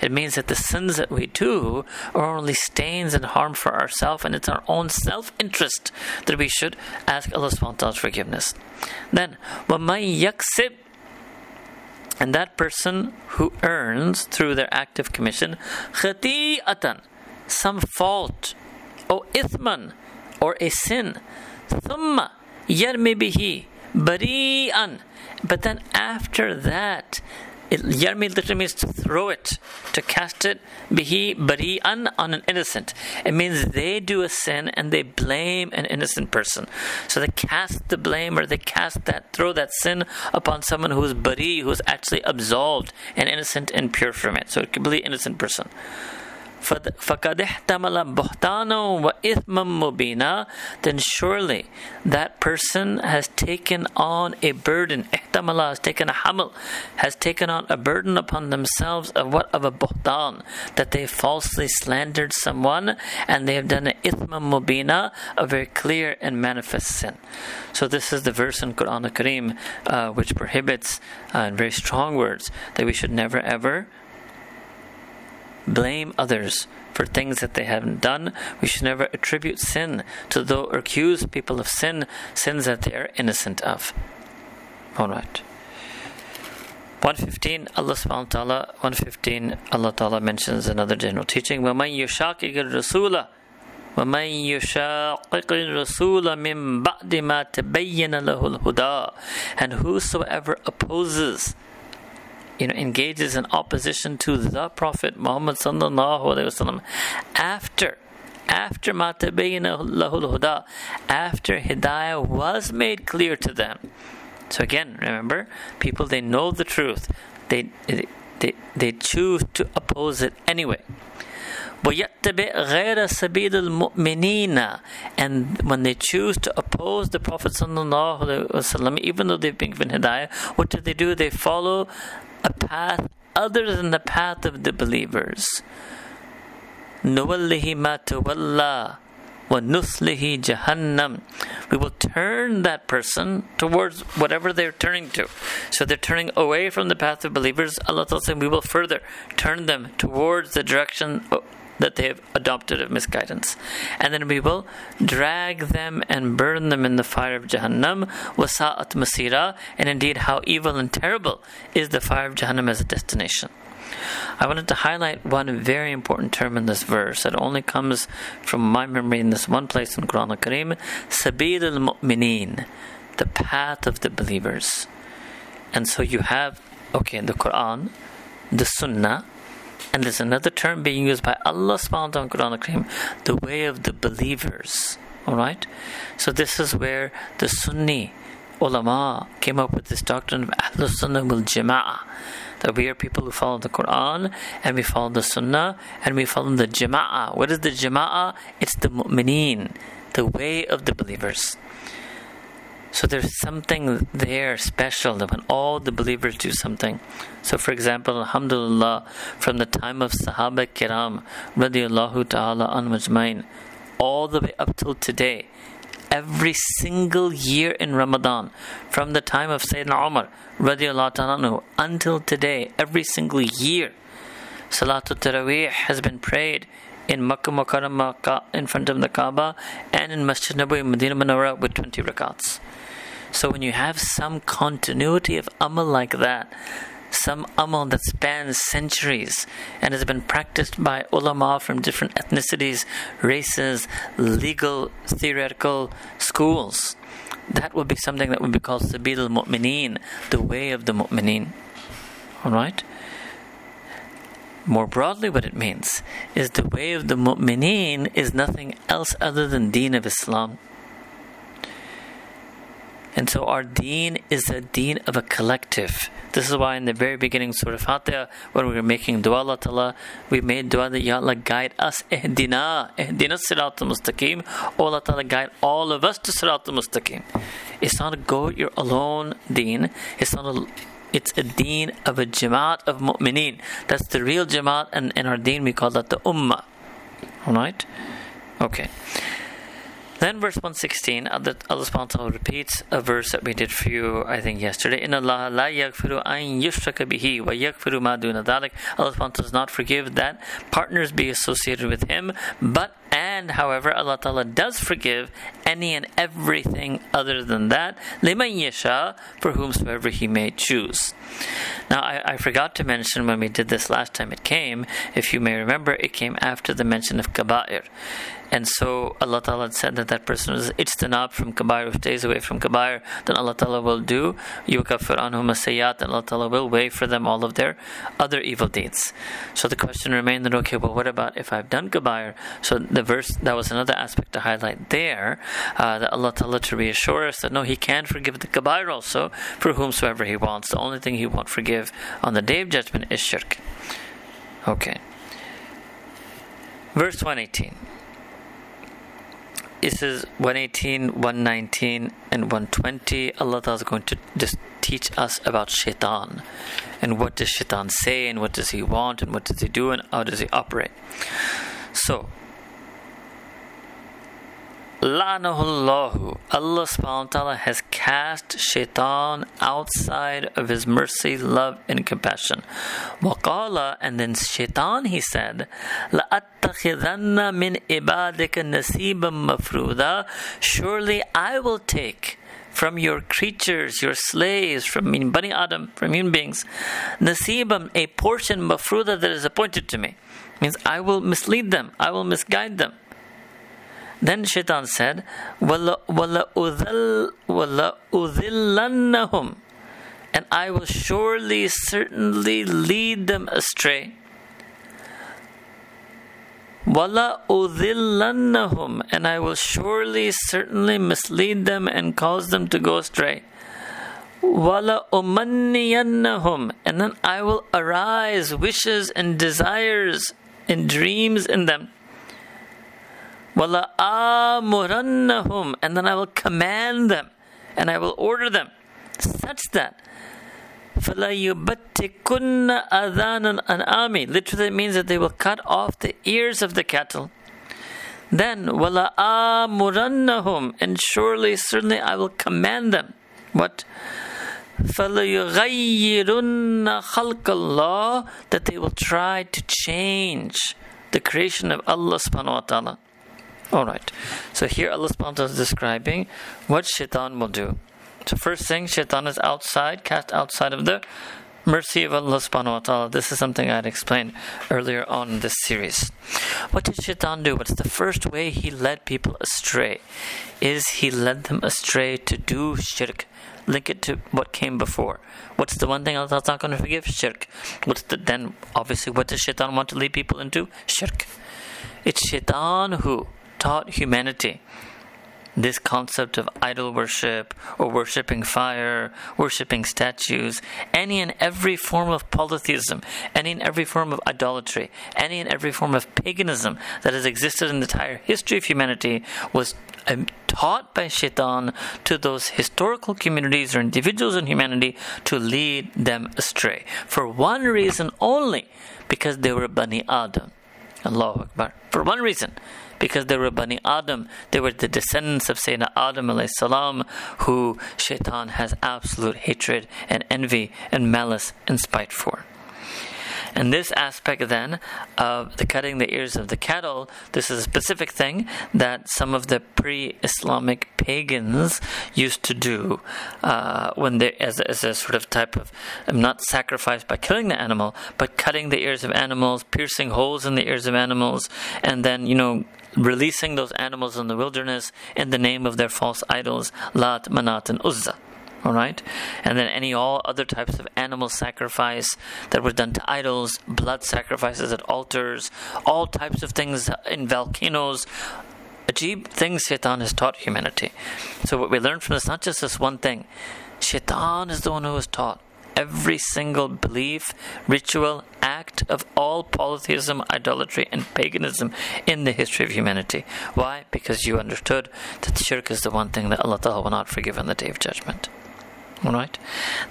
It means that the sins that we do are only stains and harm for ourselves, and it's our own self-interest that we should ask Allah subhanahu forgiveness. Then, وَمَن يَكْسِبْ and that person who earns through their active commission khati'atan, some fault, or ithman, or a sin, thumma yarmi bihi, bari'an. But then after that, it, yarmi literally means to throw it, to cast it, bihi bari'an on an innocent. It means they do a sin and they blame an innocent person. So they cast the blame or they cast that, throw that sin upon someone who is bari, who is actually absolved and innocent and pure from it. So a completely innocent person. فَقَدْ احْتَمَلَ بُهْتَانًا وَإِثْمًا مُبِينًا Then surely that person has taken on a burden. احتمل has taken a hamal, has taken on a burden upon themselves of what? Of a buhtan, that they falsely slandered someone and they have done an ithma mubina, a very clear and manifest sin. So this is the verse in Quran al-Karim uh, which prohibits uh, in very strong words that we should never ever blame others for things that they haven't done. We should never attribute sin to those or accuse people of sin, sins that they are innocent of. Alright. 115 Allah subhanahu wa ta'ala 115 Allah ta'ala mentions another general teaching وَمَنْ يُشَاقِقِ الرَّسُولَ ومن يشاقق الرسول من بعد ما تبين له الهدى and whosoever opposes you know, engages in opposition to the Prophet Muhammad sallallahu alaihi wasallam after after matabayna lahul huda after hidayah was made clear to them. So again, remember, people they know the truth, they they they choose to oppose it anyway. وَيَتَّبِعْ غَيْرَ سَبِيلِ الْمُؤْمِنِينَ And when they choose to oppose the Prophet ﷺ, even though they've been given hidayah, what do they do? They follow a path other than the path of the believers. نُوَلِّهِ مَا تَوَلَّى وَنُسْلِهِ جَهَنَّمْ We will turn that person towards whatever they're turning to. So they're turning away from the path of believers. Allah says we will further turn them towards the direction that they have adopted of misguidance. And then we will drag them and burn them in the fire of Jahannam, wasa'at masira, and indeed how evil and terrible is the fire of Jahannam as a destination. I wanted to highlight one very important term in this verse that only comes from my memory in this one place in Quran al-Karim, al-Mu'mineen, the path of the believers. And so you have, okay, the Quran, the Sunnah, and there's another term being used by Allah subhanahu wa ta'ala in Quran the way of the believers. Alright? So this is where the Sunni ulama came up with this doctrine of Ahlul Sunnah wal Jama'ah. That we are people who follow the Quran and we follow the Sunnah and we follow the Jama'ah. What is the Jama'ah? It's the mu'mineen, the way of the believers. So there's something there special that when all the believers do something. So, for example, Alhamdulillah, from the time of Sahaba Kiram, radiallahu ta'ala an majmain, all the way up till today, every single year in Ramadan, from the time of Sayyidina Umar, radiallahu ta'ala until today, every single year, Salatul Taraweeh has been prayed in Makkah Mukarramah in front of the Kaaba and in Masjid Nabawi Medina Munawwara with 20 rakats. So when you have some continuity of amal like that, some amal that spans centuries and has been practiced by ulama from different ethnicities, races, legal, theoretical schools. That would be something that would be called Sabil Mu'mineen, the way of the Mu'mineen. Alright? More broadly, what it means is the way of the Mu'mineen is nothing else other than Deen of Islam. And so our deen is a deen of a collective. This is why in the very beginning Surah Fatiha, when we were making dua Allah Ta'ala, we made dua that Ya Allah guide us, ihdina, ihdina sirat mustaqim. Oh Allah Ta'ala guide all of us to sirat mustaqim. It's not a go your alone deen. It's not a it's a deen of a jamaat of mu'mineen. That's the real jamaat, and in our deen we call that the ummah. Alright? Okay. Then verse 116, Allah subhanahu repeats a verse that we did for you, I think, yesterday. In Allah la yaghfiru an yushraka bihi wa yaghfiru ma duna dhalik. Allah subhanahu does not forgive that partners be associated with Him, but and however, Allah Ta'ala does forgive any and everything other than that, liman yasha, for whomsoever He may choose. Now, I, I, forgot to mention when we did this last time it came, if you may remember, it came after the mention of kaba'ir. And so Allah Ta'ala said that that person is ijtinab from kabair, who stays away from kabair, then Allah Ta'ala will do yukaffir anhum sayyat, and Allah Ta'ala will weigh for them all of their other evil deeds. So the question remained that, okay, well, what about if I've done kabair? So the verse, that was another aspect to highlight there, uh, that Allah Ta'ala to reassure us that no, He can forgive the kabair also for whomsoever He wants. The only thing He won't forgive on the day of judgment is shirk. Okay. Verse 118 this is 118, 119, and 120. Allah Ta'ala is going to just teach us about shaitan and what does shaitan say and what does he want and what does he do and how does he operate. So, Allah Ta'ala has cast shaitan outside of his mercy, love, and compassion. Waqala, and then shaitan he said, La'attakhidanna min ibadika nasibam mafruda. Surely I will take from your creatures, your slaves, from meaning Bani Adam, from human beings, nasibam, a portion mafruda that is appointed to me. Means I will mislead them, I will misguide them. Then Shaitan said, Walla udhillannahum, and I will surely, certainly lead them astray. Walla udhillannahum, and I will surely, certainly mislead them and cause them to go astray. Walla and then I will arise wishes and desires and dreams in them. Wala amurannahum, and then I will command them, and I will order them, such that فَلَا يُبَتِّكُنَّ أَذَانَ الْأَنْعَامِ Literally it means that they will cut off the ears of the cattle. Then, وَلَا آمُرَنَّهُمْ And surely, certainly I will command them. What? فَلَيُغَيِّرُنَّ خَلْقَ اللَّهِ That they will try to change the creation of Allah subhanahu wa ta'ala. Alright, so here Allah subhanahu wa ta'ala is describing what shaitan will do. So first thing, shaitan is outside, cast outside of the mercy of Allah subhanahu wa ta'ala. This is something I had explained earlier on in this series. What did shaitan do? What's the first way he led people astray? Is he led them astray to do shirk. Link it to what came before. What's the one thing Allah's not going to forgive? Shirk. What's the then obviously what does shaitan want to lead people into? Shirk. It's shaitan who taught humanity this concept of idol worship or worshipping fire, worshipping statues, any and every form of polytheism, any and every form of idolatry, any and every form of paganism that has existed in the entire history of humanity was um, taught by shaitan to those historical communities or individuals in humanity to lead them astray. For one reason only, because they were Bani Adam. Allahu Akbar. For one reason because they were Bani Adam, they were the descendants of Sayyidina Adam salam, who shaitan has absolute hatred and envy and malice and spite for. And this aspect then of the cutting the ears of the cattle, this is a specific thing that some of the pre-Islamic pagans used to do uh, when they, as, as a sort of type of um, not sacrifice by killing the animal, but cutting the ears of animals, piercing holes in the ears of animals, and then you know releasing those animals in the wilderness in the name of their false idols, Lat, Manat, and Uzza. All right, and then any all other types of animal sacrifice that were done to idols, blood sacrifices at altars, all types of things in volcanoes. Ajib things Shaitan has taught humanity. So what we learn from this, not just this one thing, Shaitan is the one who has taught every single belief, ritual, act of all polytheism, idolatry, and paganism in the history of humanity. Why? Because you understood that shirk is the one thing that Allah Ta'ala will not forgive on the day of judgment. All right.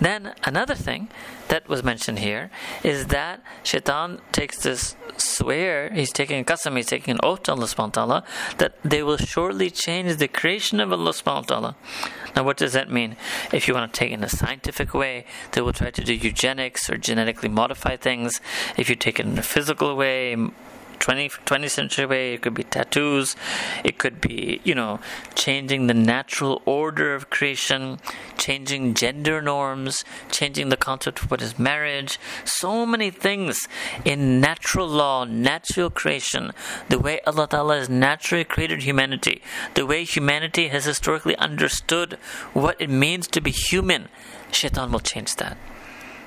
Then another thing that was mentioned here is that Shaitan takes this swear, he's taking a qasam, he's taking an oath to Allah subhanahu wa ta'ala, that they will surely change the creation of Allah subhanahu wa ta'ala. Now, what does that mean? If you want to take it in a scientific way, they will try to do eugenics or genetically modify things. If you take it in a physical way, 20, 20th century way. It could be tattoos. It could be, you know, changing the natural order of creation, changing gender norms, changing the concept of what is marriage. So many things in natural law, natural creation, the way Allah Ta'ala has naturally created humanity, the way humanity has historically understood what it means to be human. Shaitan will change that.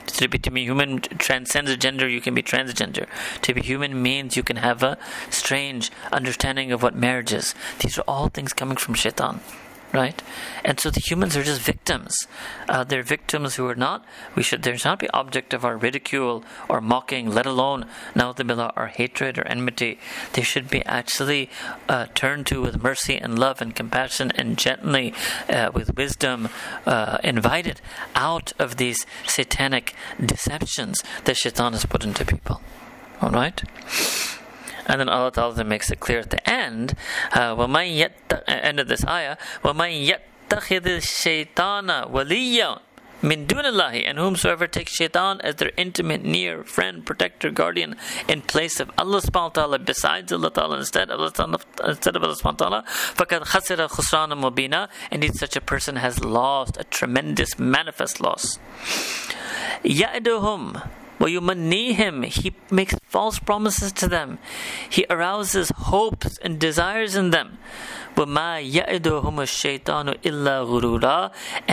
To be, to be human transcends gender, you can be transgender. To be human means you can have a strange understanding of what marriage is. These are all things coming from shaitan right? And so the humans are just victims. Uh, they're victims who are not. We should. There should not be object of our ridicule or mocking, let alone billah, our hatred or enmity. They should be actually uh, turned to with mercy and love and compassion and gently, uh, with wisdom, uh, invited out of these satanic deceptions that Shaitan has put into people. All right. And then Allah Ta'ala makes it clear at the end, uh, وَمَنْ end of this ayah, وَمَنْ يَتَّخِذِ الشَّيْطَانَ وَلِيًّا min dunillahi, and whomsoever takes shaitan as their intimate, near friend, protector, guardian, in place of Allah subhanahu wa ta'ala, besides Allah ta'ala, instead of Allah, instead of Allah subhanahu wa ta'ala, فَقَدْ خَسِرَ خُسْرَانًا مُبِينًا Indeed, such a person has lost a tremendous, manifest loss. يَأْدُهُمْ him, He makes false promises to them. He arouses hopes and desires in them. And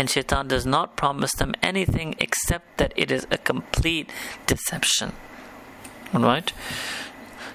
shaitan does not promise them anything except that it is a complete deception. Alright?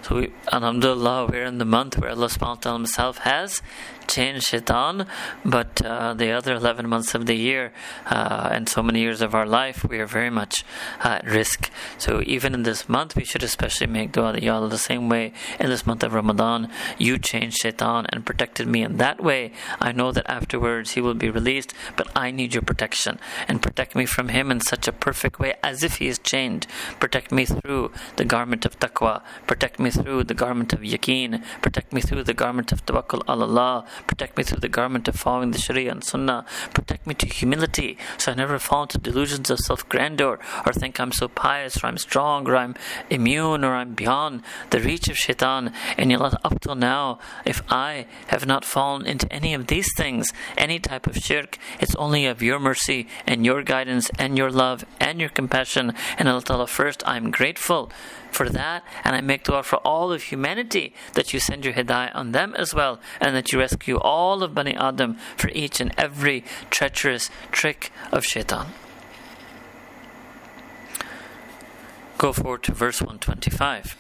So, we, Alhamdulillah, we're in the month where Allah subhanahu wa ta'ala Himself has changed shaitan, but uh, the other 11 months of the year uh, and so many years of our life, we are very much at risk. So even in this month, we should especially make dua that Allah, the same way in this month of Ramadan, you changed shaitan and protected me in that way. I know that afterwards he will be released, but I need your protection and protect me from him in such a perfect way as if he is chained. Protect me through the garment of taqwa, protect me through the garment of yaqeen, protect me through the garment of tawakkul Allah, Protect me through the garment of following the Sharia and Sunnah. Protect me to humility so I never fall into delusions of self grandeur or think I'm so pious or I'm strong or I'm immune or I'm beyond the reach of shaitan. And yet, up till now, if I have not fallen into any of these things, any type of shirk, it's only of your mercy and your guidance and your love and your compassion. And Allah Ta'ala, first, I'm grateful for that, and I make dua for all of humanity that you send your hidayah on them as well, and that you rescue all of Bani Adam for each and every treacherous trick of shaitan. Go forward to verse 125.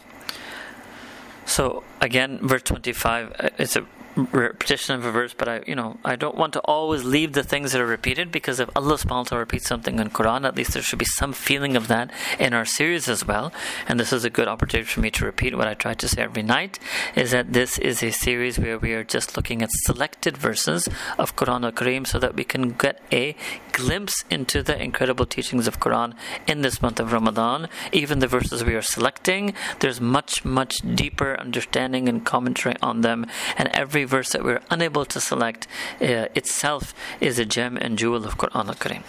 So again, verse 25, uh, is a repetition of a verse, but I, you know, I don't want to always leave the things that are repeated because if Allah subhanahu wa ta'ala repeats something in Quran, at least there should be some feeling of that in our series as well. And this is a good opportunity for me to repeat what I try to say every night, is that this is a series where we are just looking at selected verses of Quran al-Kareem so that we can get a glimpse into the incredible teachings of Quran in this month of Ramadan. Even the verses we are selecting, there's much, much deeper understanding and commentary on them, and every verse that we're unable to select uh, itself is a gem and jewel of Quran al-Kareem.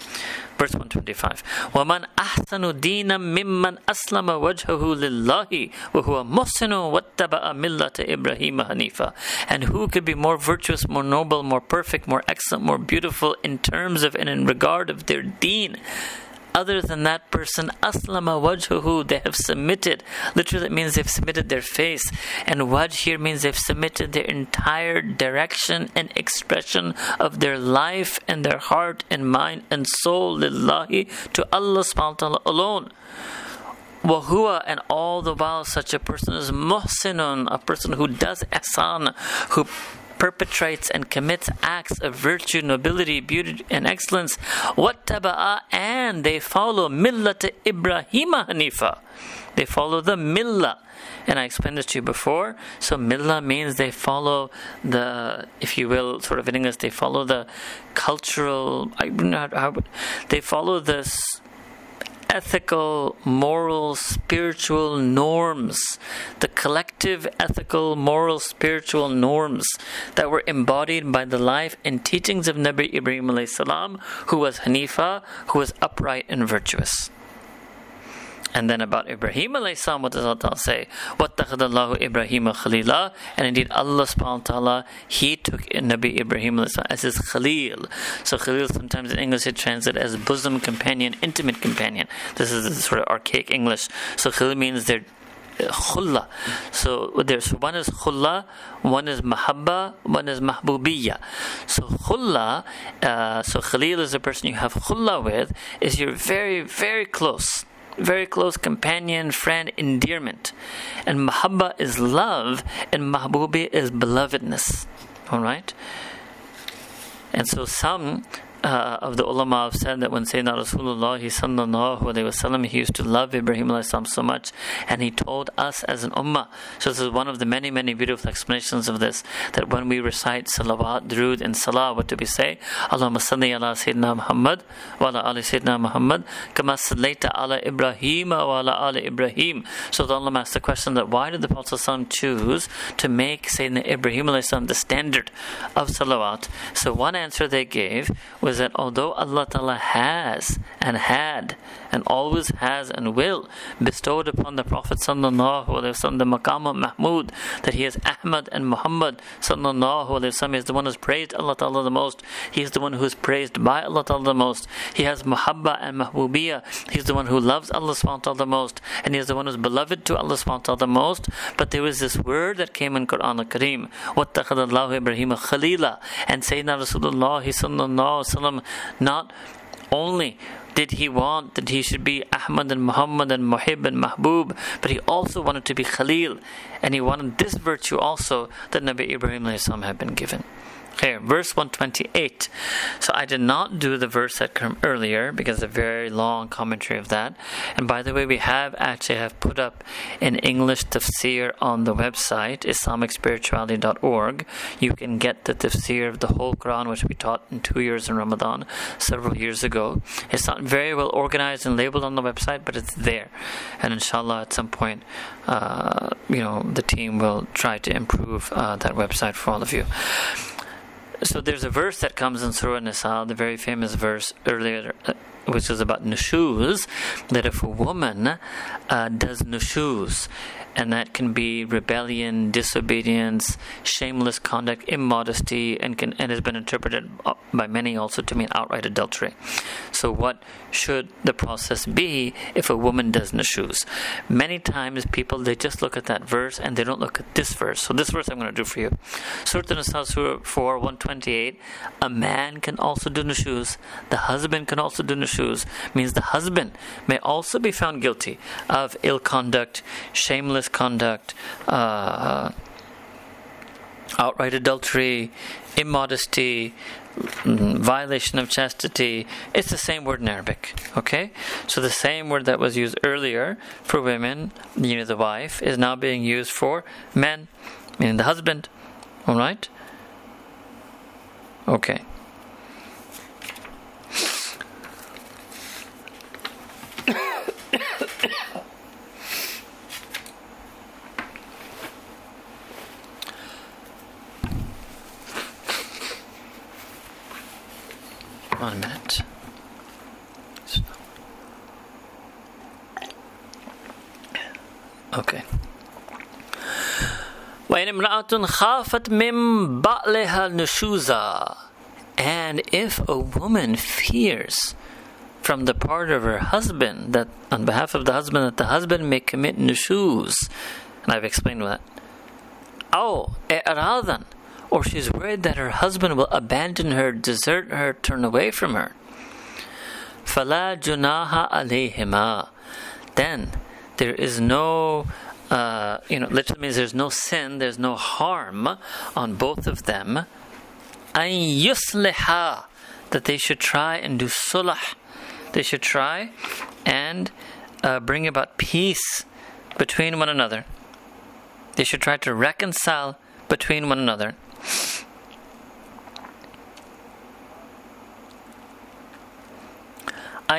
Verse 125. وَمَنْ أَحْسَنُ دِينًا مِمَّنْ أَسْلَمَ وَجْهَهُ لِلَّهِ وَهُوَ مُحْسِنٌ وَاتَّبَعَ مِلَّةَ إِبْرَاهِيمَ حَنِيفًا And who could be more virtuous, more noble, more perfect, more excellent, more beautiful in terms of and in regard of their deen other than that person, aslama wajhuhu, they have submitted. Literally, it means they've submitted their face. And wajh here means they've submitted their entire direction and expression of their life and their heart and mind and soul, lillahi, to Allah subhanahu wa ta'ala alone. Wahua, and all the while, such a person is muhsinun, a person who does ihsan, who perpetrates and commits acts of virtue, nobility, beauty, and excellence. What taba'a, and they follow millat Ibrahim Hanifa. They follow the millah. And I explained this to you before. So millah means they follow the, if you will, sort of in English, they follow the cultural. I not how, they follow this ethical, moral, spiritual norms, the collective ethical, moral, spiritual norms that were embodied by the life and teachings of Nabi Ibrahim salam, who was Hanifa, who was upright and virtuous. And then about Ibrahim alayhi what does Allah say? Wattakhadallahu Ibrahim khalila. And indeed Allah subhanahu wa ta'ala, He took Nabi Ibrahim as his khalil. So khalil sometimes in English it translates as bosom companion, intimate companion. This is sort of archaic English. So khalil means their uh, khulla. So there's one is khulla, one is mahabba, one is mahbubiyya. So khulla, uh, so khalil is the person you have khulla with, is you're very, very close very close companion, friend, endearment. And mahabba is love, and mahbubi is belovedness. All right? And so some uh, of the ulama have said that when Sayyidina Rasulullah sallallahu alayhi wasallam, he used to love Ibrahim so much, and he told us as an ummah. So this is one of the many, many beautiful explanations of this. That when we recite salawat, drood, and salah, what do we say? Allahumma salli ala Sayyidina Muhammad wa ala ali Sayyidina Muhammad kama sallaita ala Ibrahim wa ala ali Ibrahim. So the ulama asked the question that why did the Prophet choose to make Sayyidina Ibrahim the standard of salawat? So one answer they gave was was that although Allah Ta'ala has and had and always has and will bestowed upon the Prophet Sallallahu Alaihi Wasallam the maqam of Mahmud that he is Ahmad and Muhammad Sallallahu Alaihi Wasallam is the one who's praised Allah Ta'ala the most he is the one who is praised by Allah Ta'ala the most he has Muhabba and Mahbubiyah he's the one who loves Allah Subhanahu the most and he is the one who's beloved to Allah Subhanahu the most but there was this word that came in Quran al-Kareem وَاتَّخَذَ اللَّهُ إِبْرَهِيمَ خَلِيلًا and Sayyidina Rasulullah Sallallahu not only did he want that he should be Ahmad and Muhammad and Muhib and Mahbub, but he also wanted to be Khalil, and he wanted this virtue also that Nabi Ibrahim had been given. Here, verse 128. So I did not do the verse that came earlier because a very long commentary of that. And by the way, we have actually have put up an English tafsir on the website islamicspirituality.org. You can get the tafsir of the whole Quran, which we taught in two years in Ramadan several years ago. It's not very well organized and labeled on the website, but it's there. And inshallah, at some point, uh, you know, the team will try to improve uh, that website for all of you. So there's a verse that comes in Surah Nisa, the very famous verse earlier, uh, which is about nushuz, that if a woman uh, does nushuz, and that can be rebellion, disobedience, shameless conduct, immodesty, and can and has been interpreted uh, by many also to mean outright adultery. So, what should the process be if a woman does nushuz? Many times, people they just look at that verse and they don't look at this verse. So, this verse I'm going to do for you. Surah An-Nisa, Surah 4, 128. A man can also do nushuz. The husband can also do nushuz. Means the husband may also be found guilty of ill conduct, shameless misconduct, uh, outright adultery, immodesty, mm, violation of chastity. It's the same word in Arabic. Okay? So the same word that was used earlier for women, you know, the wife, is now being used for men, meaning the husband. Alright? Okay. One minute. Okay. وإن امرأة خافت من بعلها نشوزا and if a woman fears from the part of her husband that on behalf of the husband that the husband may commit nushuz and I've explained that oh i'radan or she's worried that her husband will abandon her desert her turn away from her فلا جناح عليهما then there is no uh, you know, literally means there's no sin, there's no harm on both of them. An yusliha, that they should try and do sulah. They should try and uh, bring about peace between one another. They should try to reconcile between one another.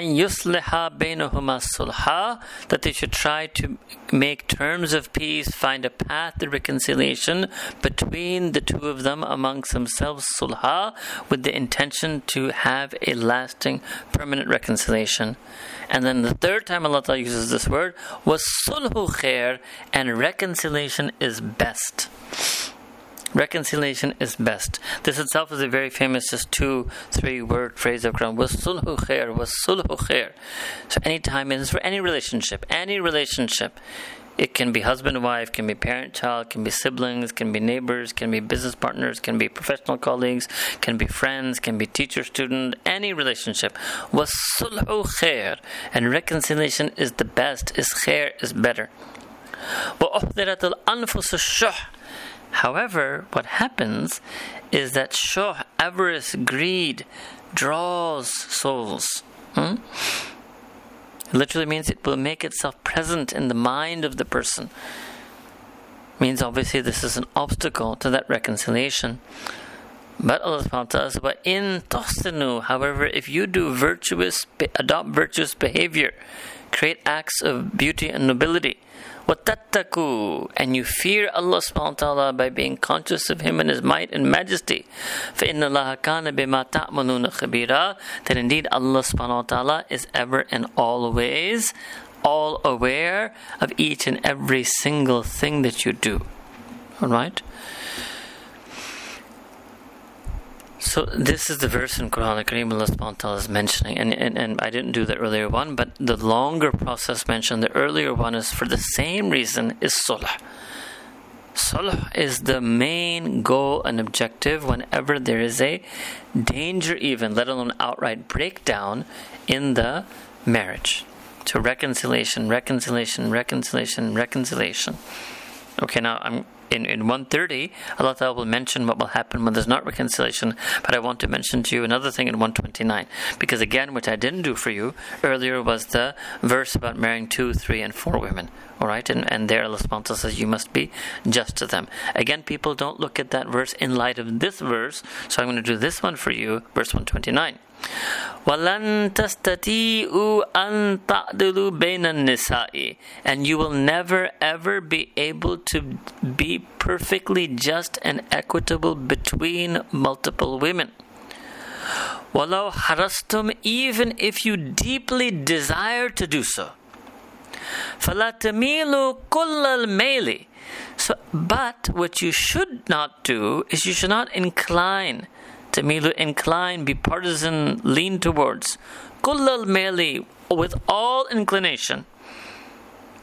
Sulha that they should try to make terms of peace, find a path to reconciliation between the two of them amongst themselves, sulha, with the intention to have a lasting, permanent reconciliation. And then the third time Allah uses this word was sulhu khair, and reconciliation is best. Reconciliation is best. This itself is a very famous, just two, three word phrase of Quran. Wasulhu khair, wasulhu khair. So anytime it is for any relationship, any relationship. It can be husband wife, can be parent child, can be siblings, can be neighbors, can be business partners, can be professional colleagues, can be friends, can be teacher student, any relationship. Wasulhu khair. And reconciliation is the best, is khair is better. وأحضرت الأنفس الشح However, what happens is that shuh, avarice, greed, draws souls. Hmm? It literally means it will make itself present in the mind of the person. Means obviously this is an obstacle to that reconciliation. But Allah subhanahu wa ta'ala says, but in tosinu, however, if you do virtuous, adopt virtuous behavior, create acts of beauty and nobility, وَتَتَّقُوا And you fear Allah subhanahu wa ta'ala by being conscious of Him and His might and majesty. فَإِنَّ اللَّهَ كَانَ بِمَا تَعْمَلُونَ خَبِيرًا That indeed Allah subhanahu wa ta'ala is ever and always all aware of each and every single thing that you do. Alright? So this is the verse in Quran Kareem Allah is mentioning, and, and, and I didn't do the earlier one, but the longer process mentioned, the earlier one is for the same reason is sulh. Sulh is the main goal and objective whenever there is a danger, even let alone outright breakdown in the marriage. To reconciliation, reconciliation, reconciliation, reconciliation. Okay, now I'm in, in 130, Allah Ta'ala will mention what will happen when there's not reconciliation. But I want to mention to you another thing in 129. Because again, which I didn't do for you earlier, was the verse about marrying two, three, and four women. Alright? And, and there Allah subhanahu says you must be just to them. Again, people don't look at that verse in light of this verse. So I'm going to do this one for you, verse 129. وَلَن تَسْتَطِيعُوا أَن تَعْدِلُوا بَيْنَ النِّسَاءِ And you will never ever be able to be perfectly just and equitable between multiple women. وَلَوْ حَرَصْتُمْ Even if you deeply desire to do so. فَلَا تَمِيلُوا كُلَّ الْمَيْلِ So, but what you should not do is you should not incline Tamilu incline, be partisan, lean towards. Kullal meli, with all inclination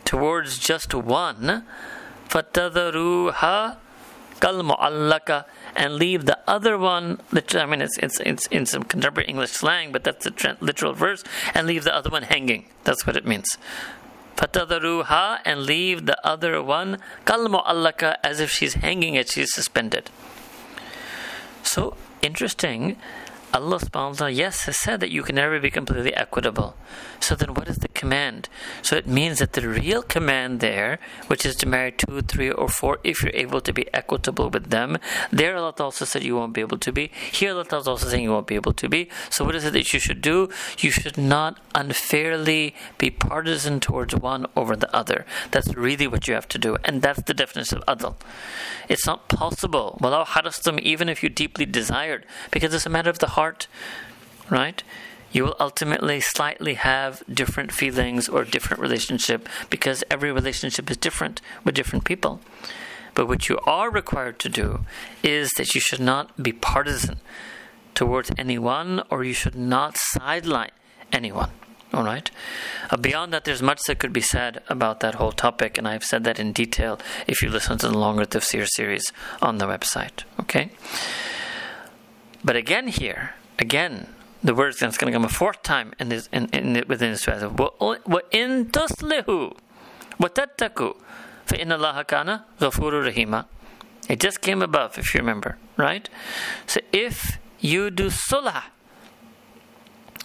towards just one. Fatadaruha kal mu'allaka and leave the other one. I mean, it's it's it's in some contemporary English slang, but that's the literal verse. And leave the other one hanging. That's what it means. Fatadaruha and leave the other one kal mu'allaka as if she's hanging it, she's suspended. So interesting Allah subhanahu wa ta'ala, yes, has said that you can never be completely equitable. So then what is the command? So it means that the real command there, which is to marry two, three, or four, if you're able to be equitable with them, there Allah also said you won't be able to be. Here Allah is also saying you won't be able to be. So what is it that you should do? You should not unfairly be partisan towards one over the other. That's really what you have to do. And that's the definition of adl. It's not possible. Even if you deeply desired, because it's a matter of the heart, right? you will ultimately slightly have different feelings or different relationship because every relationship is different with different people. But what you are required to do is that you should not be partisan towards anyone or you should not sideline anyone. All right. Uh, beyond that, there's much that could be said about that whole topic, and I've said that in detail if you listen to the longer Tafsir series on the website. Okay. But again, here, again, the word is going to come a fourth time in this, in, in, within this passage. وَإِن تُصْلِحُوا وَتَتَّقُوا فَإِنَّ اللَّهَ كَانَ غَفُورُ رَحِيمًا It just came above, if you remember, right? So if you do sulah,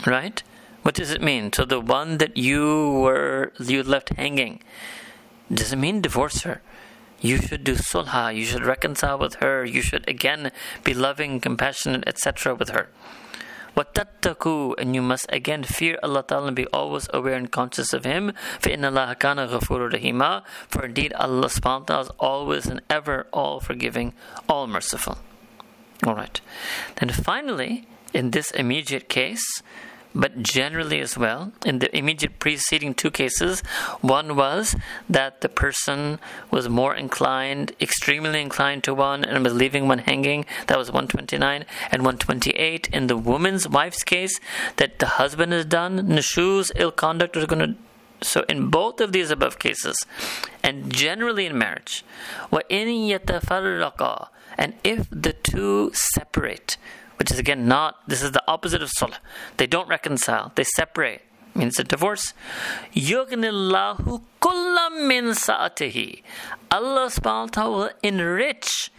right? What does it mean? So the one that you were, you left hanging, doesn't mean divorce her You should do sulha. You should reconcile with her. You should again be loving, compassionate, etc. with her. وَتَتَّقُوا And you must again fear Allah Ta'ala and be always aware and conscious of Him. فَإِنَّ اللَّهَ كَانَ غَفُورٌ رَحِيمًا For indeed Allah subhanahu wa ta'ala is always and ever all forgiving, all merciful. Alright. Then finally, in this immediate case, but generally as well. In the immediate preceding two cases, one was that the person was more inclined, extremely inclined to one, and was leaving one hanging. That was 129 and 128. In the woman's wife's case, that the husband has done, nushuz ill conduct was going to so in both of these above cases, and generally in marriage, and if the two separate, which is again not, this is the opposite of sulh. They don't reconcile, they separate. Means a divorce. Yugnillahu kullam min sa'atihi. Allah subhanahu wa ta'ala will enrich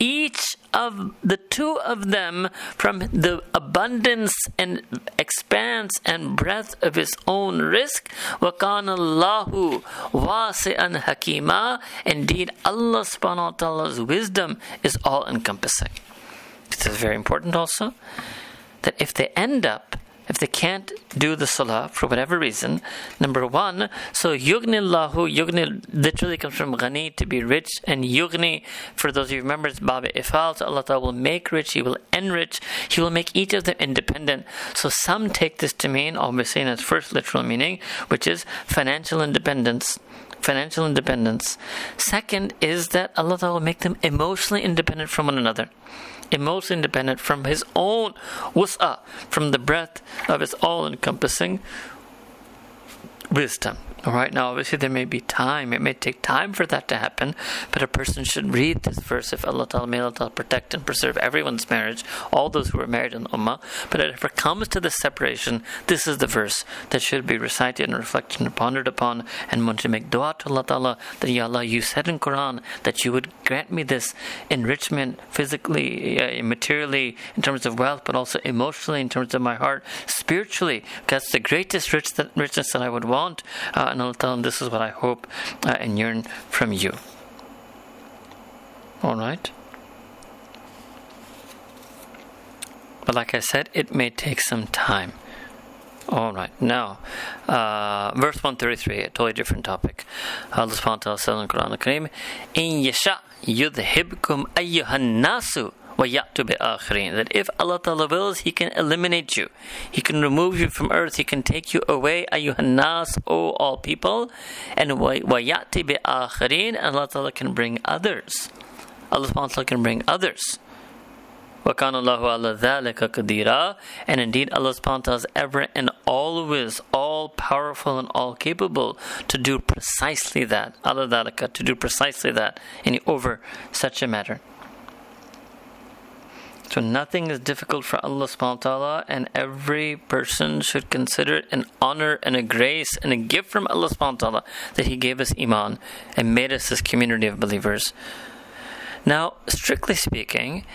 each of the two of them from the abundance and expanse and breadth of his own risk. وَكَانَ اللَّهُ وَاسِعًا hakima. Indeed, Allah subhanahu wa ta'ala's wisdom is all encompassing. This is very important also that if they end up if they can't do the salah for whatever reason, number one, so yugnillahu, yugni literally comes from ghani, to be rich, and yugni, for those of you who remember, it's baba ifal, so Allah Ta'ala will make rich, He will enrich, He will make each of them independent. So some take this to mean, obviously in its first literal meaning, which is financial independence financial independence. Second is that Allah will make them emotionally independent from one another emotionally independent from his own wus'a, from the breadth of his all encompassing wisdom. All right, now obviously there may be time, it may take time for that to happen, but a person should read this verse if Allah Ta'ala may Allah Ta'ala protect and preserve everyone's marriage, all those who are married in the Ummah. But if it comes to the separation, this is the verse that should be recited and reflected and pondered upon, and one should make dua to Allah Ta'ala that Ya Allah, you said in Quran that you would grant me this enrichment physically, uh, materially, in terms of wealth, but also emotionally, in terms of my heart, spiritually, because the greatest rich that, richness that I would want. Uh, and I'll tell them this is what I hope uh, and yearn from you. All right. But like I said, it may take some time. All right. Now, uh, verse 133, a totally different topic. Allah subhanahu wa ta'ala says in Quran al-Kareem, إِن يَشَأْ يُذْهِبْكُمْ أَيُّهَا النَّاسُ that if Allah Ta'ala wills, He can eliminate you. He can remove you from earth. He can take you away. Ayyuhannas, O all people. And وَيَأْتِ بِآخَرِينَ And Allah Ta'ala can bring others. Allah Ta'ala can bring others. وَكَانَ اللَّهُ عَلَى ذَلِكَ قَدِيرًا And indeed Allah subhanahu wa ta'ala is ever and always all powerful and all capable to do precisely that. Allah ذَلِكَ To do precisely that in over such a matter. So nothing is difficult for Allah subhanahu wa ta'ala, and every person should consider it an honor and a grace and a gift from Allah subhanahu wa ta'ala that He gave us Iman and made us this community of believers. Now, strictly speaking,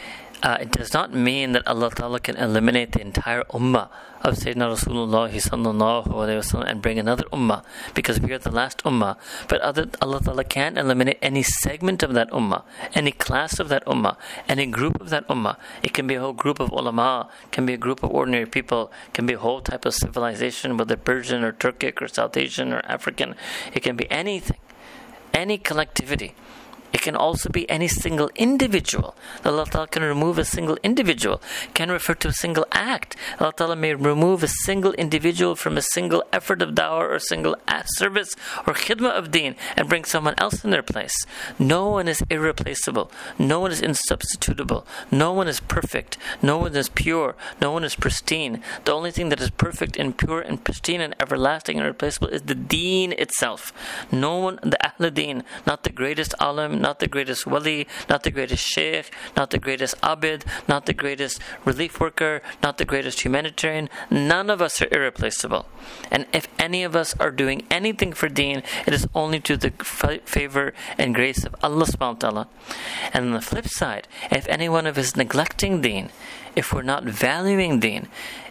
uh, it does not mean that Allah Ta'ala can eliminate the entire ummah of Sayyidina Rasulullah sallallahu and bring another ummah because we are the last ummah. But other, Allah Ta'ala can't eliminate any segment of that ummah, any class of that ummah, any group of that ummah. It can be a whole group of ulama, can be a group of ordinary people, can be a whole type of civilization, whether Persian or Turkic or South Asian or African. It can be anything, any collectivity It can also be any single individual. Allah Ta'ala can remove a single individual, can refer to a single act. Allah Ta'ala may remove a single individual from a single effort of dawah or single service or khidmah of deen and bring someone else in their place. No one is irreplaceable. No one is insubstitutable. No one is perfect. No one is pure. No one is pristine. The only thing that is perfect and pure and pristine and everlasting and irreplaceable is the deen itself. No one, the Ahl Deen, not the greatest alim, not the greatest wali, not the greatest sheikh, not the greatest abid, not the greatest relief worker, not the greatest humanitarian. None of us are irreplaceable. And if any of us are doing anything for deen, it is only to the favor and grace of Allah subhanahu wa ta'ala. And on the flip side, if any one of us is neglecting deen, if we're not valuing deen,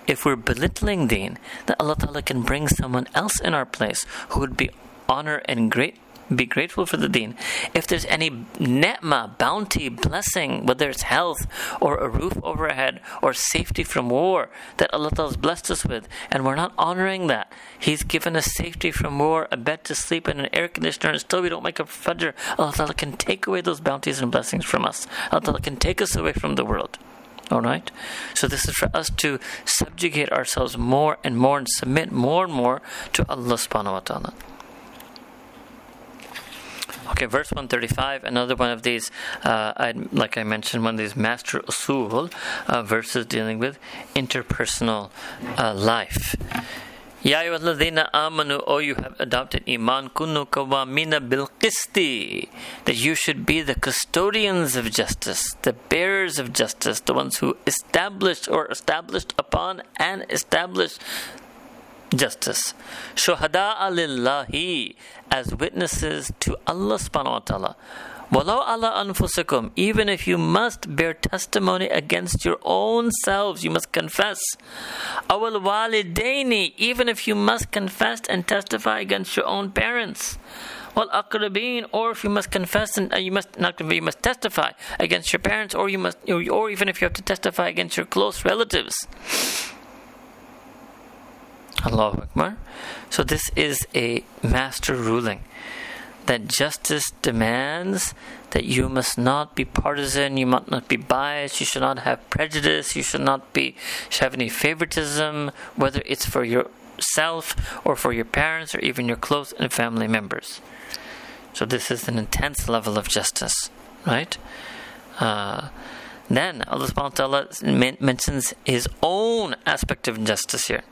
if we're belittling deen, then Allah Ta'ala can bring someone else in our place who would be honor and great be grateful for the deen. If there's any netma, bounty, blessing, whether it's health or a roof overhead or safety from war that Allah has blessed us with, and we're not honoring that, He's given us safety from war, a bed to sleep in, an air conditioner, and still we don't make a fajr, Allah can take away those bounties and blessings from us. Allah can take us away from the world. All right? So, this is for us to subjugate ourselves more and more and submit more and more to Allah subhanahu wa ta'ala. Okay, verse 135, another one of these, uh, I, like I mentioned, one of these master usul uh, verses dealing with interpersonal uh, life. Ya ayyuhalladhina amanu, oh you have adopted iman kunu kawamina bil qisti, that you should be the custodians of justice, the bearers of justice, the ones who established or established upon and establish justice. Shuhada lillahi, as witnesses to Allah subhanahu wa ta'ala. Walau ala anfusakum, even if you must bear testimony against your own selves, you must confess. Awal walidaini, even if you must confess and testify against your own parents. Wal aqrabin, or if you must confess and uh, you must not you must testify against your parents, or you must, or even if you have to testify against your close relatives. Allahu Akbar. So, this is a master ruling that justice demands that you must not be partisan, you must not be biased, you should not have prejudice, you should not be should have any favoritism, whether it's for yourself or for your parents or even your close and family members. So, this is an intense level of justice, right? Uh, then Allah subhanahu wa ta'ala mentions his own aspect of justice here.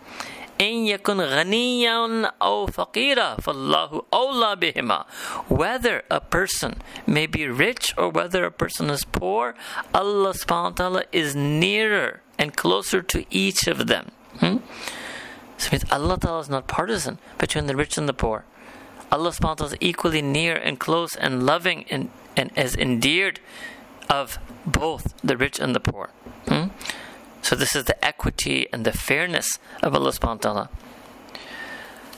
إن يكن غنيا أو فقيرا فالله أولى بهما whether a person may be rich or whether a person is poor Allah subhanahu wa ta'ala is nearer and closer to each of them hmm? so means Allah ta'ala is not partisan between the rich and the poor Allah subhanahu wa ta'ala is equally near and close and loving and, and as endeared of both the rich and the poor hmm? So this is the equity and the fairness of Allah subhanahu wa ta'ala.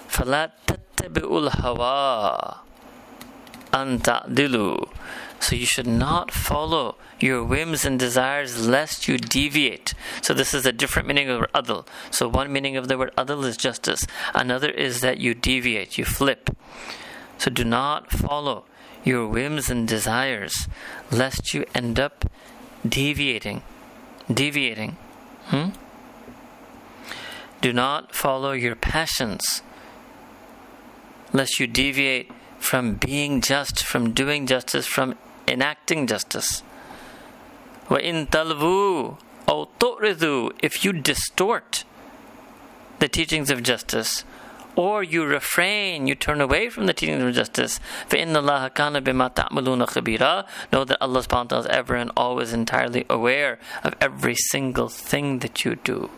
فَلَا تَتَّبِعُوا الْهَوَىٰ أَن تَعْدِلُوا So you should not follow your whims and desires lest you deviate. So this is a different meaning of adl. So one meaning of the word adl is justice. Another is that you deviate, you flip. So do not follow your whims and desires lest you end up deviating. Deviating. Hmm? Do not follow your passions, lest you deviate from being just, from doing justice, from enacting justice. وَإِن تَلْوُوا أَوْ تُعْرِضُوا If you distort the teachings of justice, or you refrain, you turn away from the teachings of justice. فَإِنَّ اللَّهَ كَانَ بِمَا تَعْمَلُونَ خَبِيرًا Know that Allah subhanahu wa ta'ala is ever and always entirely aware of every single thing that you do.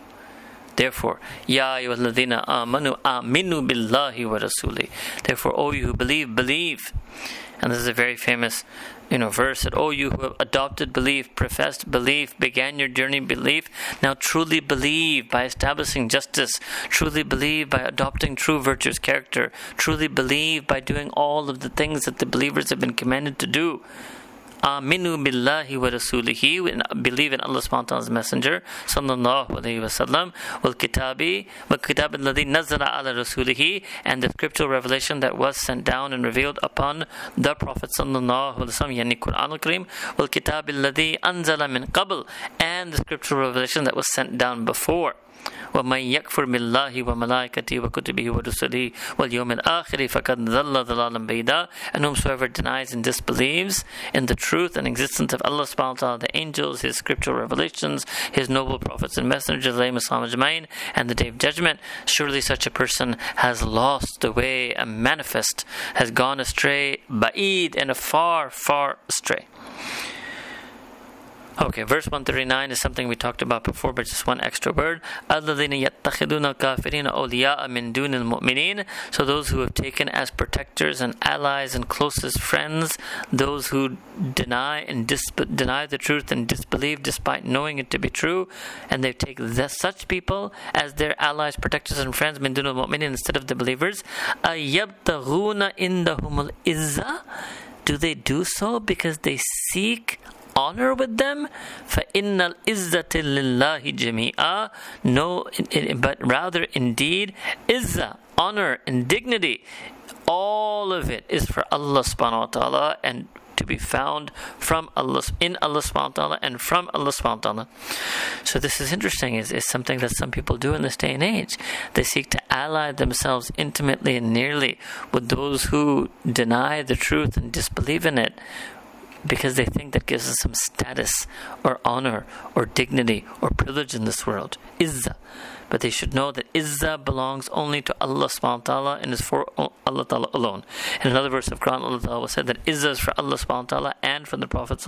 Therefore, Ya ayyuhalladhina amanu aminu billahi wa rasuli. Therefore, O you who believe, believe. And this is a very famous you know, verse that, Oh, you who have adopted belief, professed belief, began your journey belief, now truly believe by establishing justice, truly believe by adopting true virtuous character, truly believe by doing all of the things that the believers have been commanded to do. Aminu billahi wa rasulihi, believe in Allah subhanahu wa ta'ala's messenger, sallallahu alayhi wa sallam, wal kitabi, wa kitab alladhi nazala ala rasulihi, and the scriptural revelation that was sent down and revealed upon the Prophet sallallahu alayhi wa sallam, yani Quran al-Kareem, wal kitab alladhi anzala min qabl, and the scriptural revelation that was sent down before. ومن يكفر بالله وملائكته وكتبه ورسله واليوم الآخر فقد ضل ضلالا بعيدا and whomsoever denies and disbelieves in the truth and existence of Allah subhanahu wa ta'ala, the angels, His scriptural revelations, His noble prophets and messengers, and the day of judgment, surely such a person has lost the way, a manifest, has gone astray, ba'id, and a far, far astray. Okay, verse 139 is something we talked about before, but just one extra word. So those who have taken as protectors and allies and closest friends those who deny and dis- deny the truth and disbelieve despite knowing it to be true, and they take the, such people as their allies, protectors, and friends instead of the believers. Do they do so because they seek honor with them فَإِنَّ الْإِزَّةِ لِلَّهِ جَمِيعًا No, but rather indeed izzah, honor and dignity all of it is for Allah subhanahu wa ta'ala and to be found from Allah in Allah subhanahu wa ta'ala and from Allah subhanahu wa ta'ala. So this is interesting, is, is something that some people do in this day and age. They seek to ally themselves intimately and nearly with those who deny the truth and disbelieve in it because they think that gives us some status or honor or dignity or privilege in this world. Izzah. But they should know that Izzah belongs only to Allah subhanahu wa ta'ala and is for Allah ta'ala alone. In another verse of Quran, Allah ta'ala said that Izzah is for Allah subhanahu wa ta'ala and for the Prophet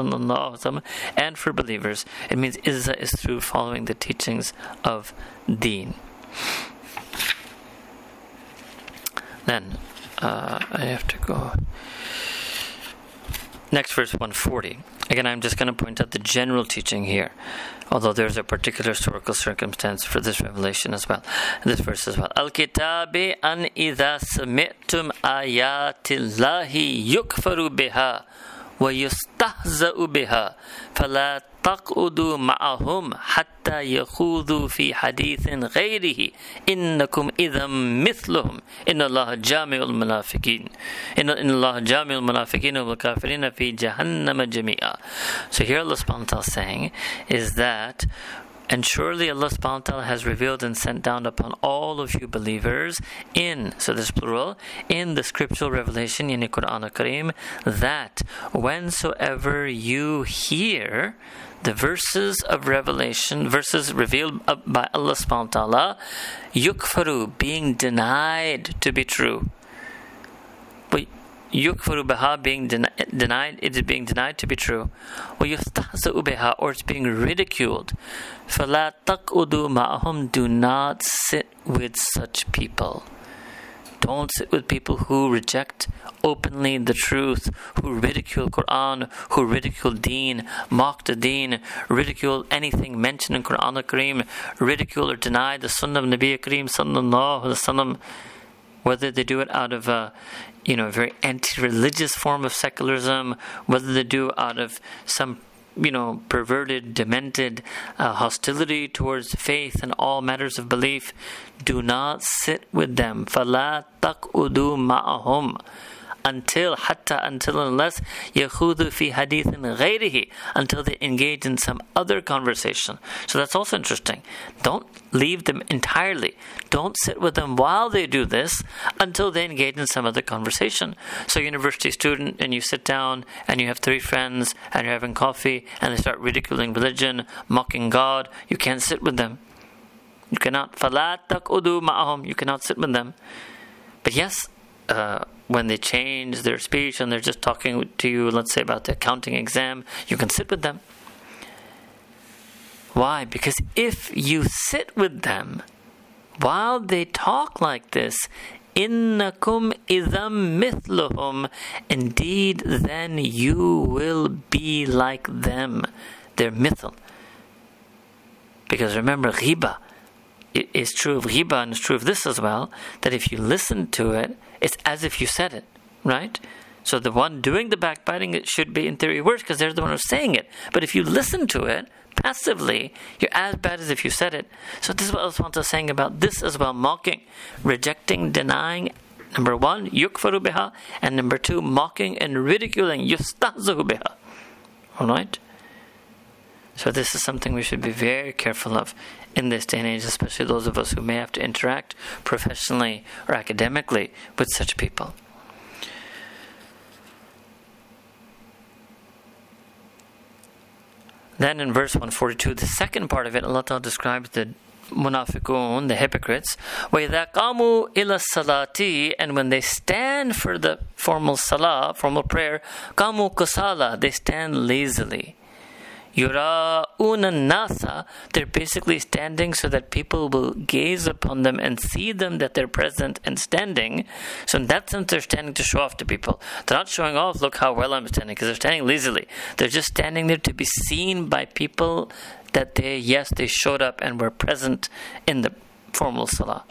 and for believers. It means Izzah is through following the teachings of Deen. Then, uh, I have to go. Next, verse 140. Again, I'm just going to point out the general teaching here, although there's a particular historical circumstance for this revelation as well. This verse as well. Al kitabi an idha ayatillahi yukfaru biha yustahza'u biha fala تقعدوا معهم حتى يخوضوا في حديث غيره. إنكم إذا مثلهم. إن الله جامع المنافقين. إن, إن الله جامع المنافقين والكافرين في جهنم جميعا. So here Allah subhanahu wa ta'ala saying is that And surely Allah subhanahu wa ta'ala has revealed and sent down upon all of you believers in, so this plural, in the scriptural revelation in the Quran al-Kareem, that whensoever you hear the verses of revelation, verses revealed by Allah subhanahu wa ta'ala, yukfaru, being denied to be true. But yukfaru biha being den- denied, it is being denied to be true. Or yustahza'u biha, or it's being ridiculed. فَلَا تَقْعُدُوا مَعَهُمْ Do not sit with such people. Don't sit with people who reject openly the truth, who ridicule Quran, who ridicule Deen, mock the Deen, ridicule anything mentioned in Quran al-Kareem, ridicule or deny the Sunnah of Nabi Kareem sallallahu alaihi wasallam, whether they do it out of a you know a very anti-religious form of secularism, whether they do it out of some you know, perverted, demented uh, hostility towards faith and all matters of belief, do not sit with them. فَلَا تَقْعُدُوا مَعَهُمْ until hatta until unless yahudu fi hadithin ghayrihi until they engage in some other conversation. So that's also interesting. Don't leave them entirely. Don't sit with them while they do this until they engage in some other conversation. So university student and you sit down and you have three friends and you're having coffee and they start ridiculing religion, mocking God, you can't sit with them. You cannot falat takudu ma'ahum. You cannot sit with them. But yes, uh, when they change their speech and they're just talking to you, let's say about the accounting exam, you can sit with them. Why? Because if you sit with them while they talk like this, innakum idam mithluhum, indeed then you will be like them. They're mithal. Because remember, ghiba is true of ghiba and it's true of this as well, that if you listen to it, it's as if you said it, right? So the one doing the backbiting it should be in theory worse because they're the one who's saying it. But if you listen to it passively, you're as bad as if you said it. So this is what Al is saying about this as well: mocking, rejecting, denying. Number one, yukfaru biha, and number two, mocking and ridiculing, yustahzahu biha. All right. So this is something we should be very careful of in this day and age, especially those of us who may have to interact professionally or academically with such people. Then in verse 142, the second part of it, Allah Ta'ala describes the munafiqun, the hypocrites, وَإِذَا قَامُوا إِلَى الصَّلَاةِ And when they stand for the formal salah, formal prayer, قَامُوا kusala, They stand lazily. Yura'una nasa, they're basically standing so that people will gaze upon them and see them that they're present and standing. So in that sense, they're standing to show off to people. They're not showing off, look how well I'm standing, because they're standing lazily. They're just standing there to be seen by people that they, yes, they showed up and were present in the formal salah.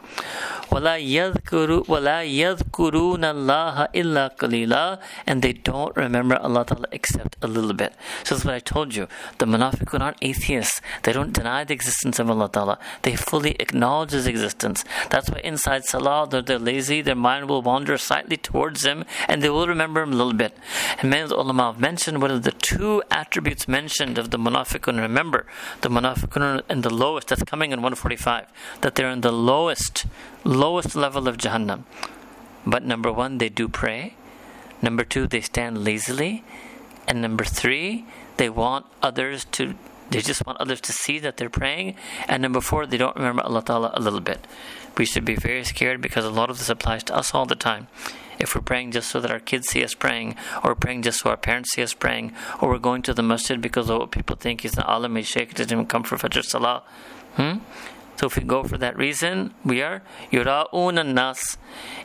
وَلَا يَذْكُرُ وَلَا يَذْكُرُونَ اللَّهَ إِلَّا قَلِيلًا And they don't remember Allah Ta'ala except a little bit. So that's what I told you. The munafiqun aren't atheists. They don't deny the existence of Allah Ta'ala. They fully acknowledge His existence. That's why inside salah, they're, they're lazy, their mind will wander slightly towards Him, and they will remember Him a little bit. And many of the ulama have mentioned what are the two attributes mentioned of the munafiqun. Remember, the munafiqun are in the lowest, that's coming in 145, that they're in the lowest lowest level of Jahannam. But number one, they do pray. Number two, they stand lazily. And number three, they want others to, they just want others to see that they're praying. And number four, they don't remember Allah Ta'ala a little bit. We should be very scared because a lot of this applies to us all the time. If we're praying just so that our kids see us praying, or praying just so our parents see us praying, or we're going to the masjid because of what people think he's an alim, shaykh, doesn't even come for Fajr Salah. Hmm? So if we go for that reason, we are yura'un nas.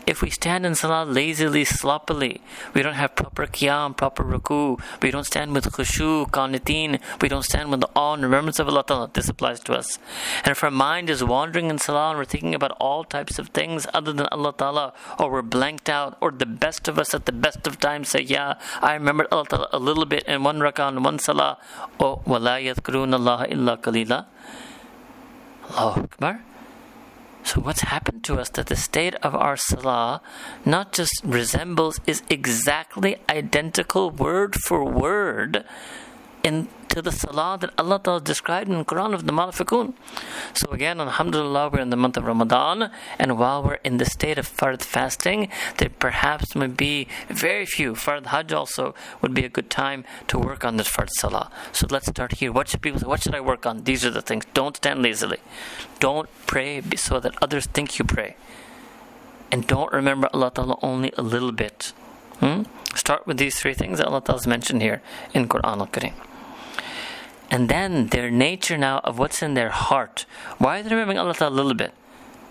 If we stand in salah lazily, sloppily, we don't have proper qiyam, proper ruku, we don't stand with khushu, qanitin, we don't stand with the awe and remembrance of Allah Ta'ala, this applies to us. And if our mind is wandering in salah and we're thinking about all types of things other than Allah Ta'ala, or we're blanked out, or the best of us at the best of times say, yeah, I remember Allah Ta'ala a little bit in one rak'ah and one salah, oh, وَلَا يَذْكُرُونَ اللَّهَ إِلَّا قَلِيلًا Allahu Akbar. So, what's happened to us that the state of our salah not just resembles, is exactly identical word for word in to the salah that Allah Ta'ala described in the Quran of the Munafiqun. So again, Alhamdulillah, we're in the month of Ramadan, and while we're in the state of Fard fasting, there perhaps may be very few. Fard Hajj also would be a good time to work on this Fard Salah. So let's start here. What should people? What should I work on? These are the things. Don't stand lazily. Don't pray so that others think you pray. And don't remember Allah Ta'ala only a little bit. Hmm? Start with these three things that Allah Ta'ala has mentioned here in Quran al-Karim and then their nature now of what's in their heart. Why are they remembering Allah Ta'ala a little bit?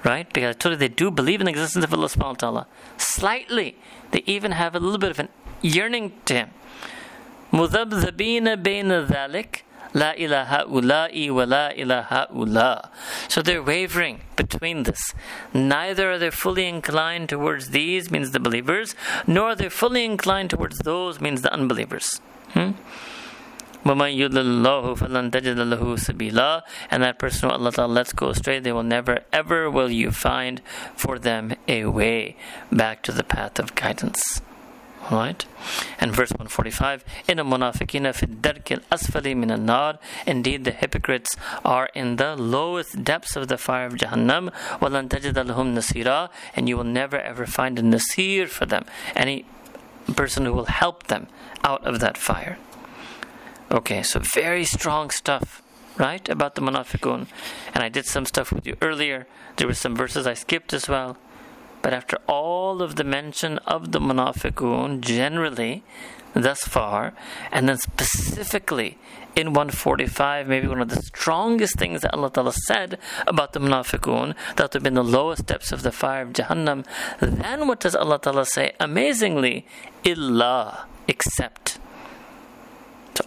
Right? Because I told you they do believe in the existence of Allah subhanahu wa ta'ala. Slightly. They even have a little bit of an yearning to Him. مُذَبْذَبِينَ بَيْنَ ذَلِكَ La ilaha ula'i wa la ilaha ula. So they're wavering between this. Neither are they fully inclined towards these, means the believers, nor are they fully inclined towards those, means the unbelievers. Hmm? وَمَنْ يُضْلِلْ فَلَنْ تَجِدَ لَهُ سَبِيلًا And that person who Allah Ta'ala lets go astray, they will never ever will you find for them a way back to the path of guidance. Right? And verse 145, إِنَّ الْمُنَافِقِينَ فِي الدَّرْكِ الْأَسْفَلِ مِنَ النَّارِ Indeed, the hypocrites are in the lowest depths of the fire of Jahannam. وَلَنْ تَجِدَ لَهُمْ نَصِيرًا And you will never ever find a nasir for them. Any person who will help them out of that fire. Okay, so very strong stuff, right, about the munafiqun. And I did some stuff with you earlier. There were some verses I skipped as well. But after all of the mention of the munafiqun generally, thus far, and then specifically in 145, maybe one of the strongest things that Allah Ta'ala said about the munafiqun, that would be in the lowest depths of the fire of Jahannam, then what does Allah Ta'ala say? Amazingly, illa, except.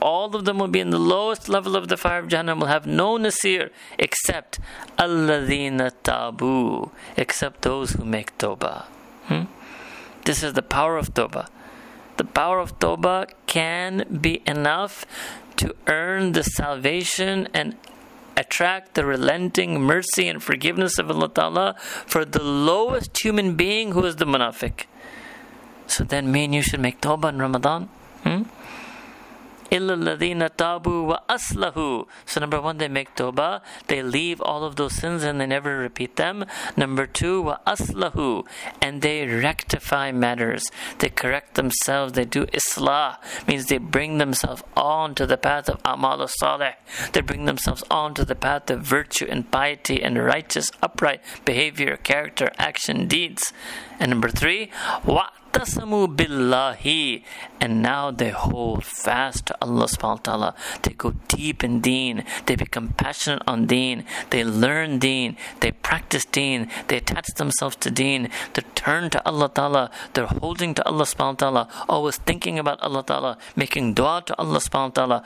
All of them will be in the lowest level of the fire of Jahannam, will have no nasir except alladhina tabu, except those who make tawbah. Hmm? This is the power of tawbah. the power of Tawbah can be enough to earn the salvation and attract the relenting mercy and forgiveness of Allah Ta'ala for the lowest human being who is the munafiq. So then me and you should make tawbah in Ramadan. Hmm? Tabu wa aslahu. So number one, they make tawbah. They leave all of those sins and they never repeat them. Number two, wa aslahu. And they rectify matters. They correct themselves. They do islah. Means they bring themselves on to the path of amal salih. They bring themselves on to the path of virtue and piety and righteous, upright behavior, character, action, deeds. And number three, wa wa'tasamu billahi and now they hold fast to Allah subhanahu wa ta'ala. They go deep in deen. They become passionate on deen. They learn deen. They practice deen. They attach themselves to deen. They turn to Allah ta'ala. They're holding to Allah subhanahu wa ta'ala. Always thinking about Allah ta'ala. Making dua to Allah subhanahu wa ta'ala.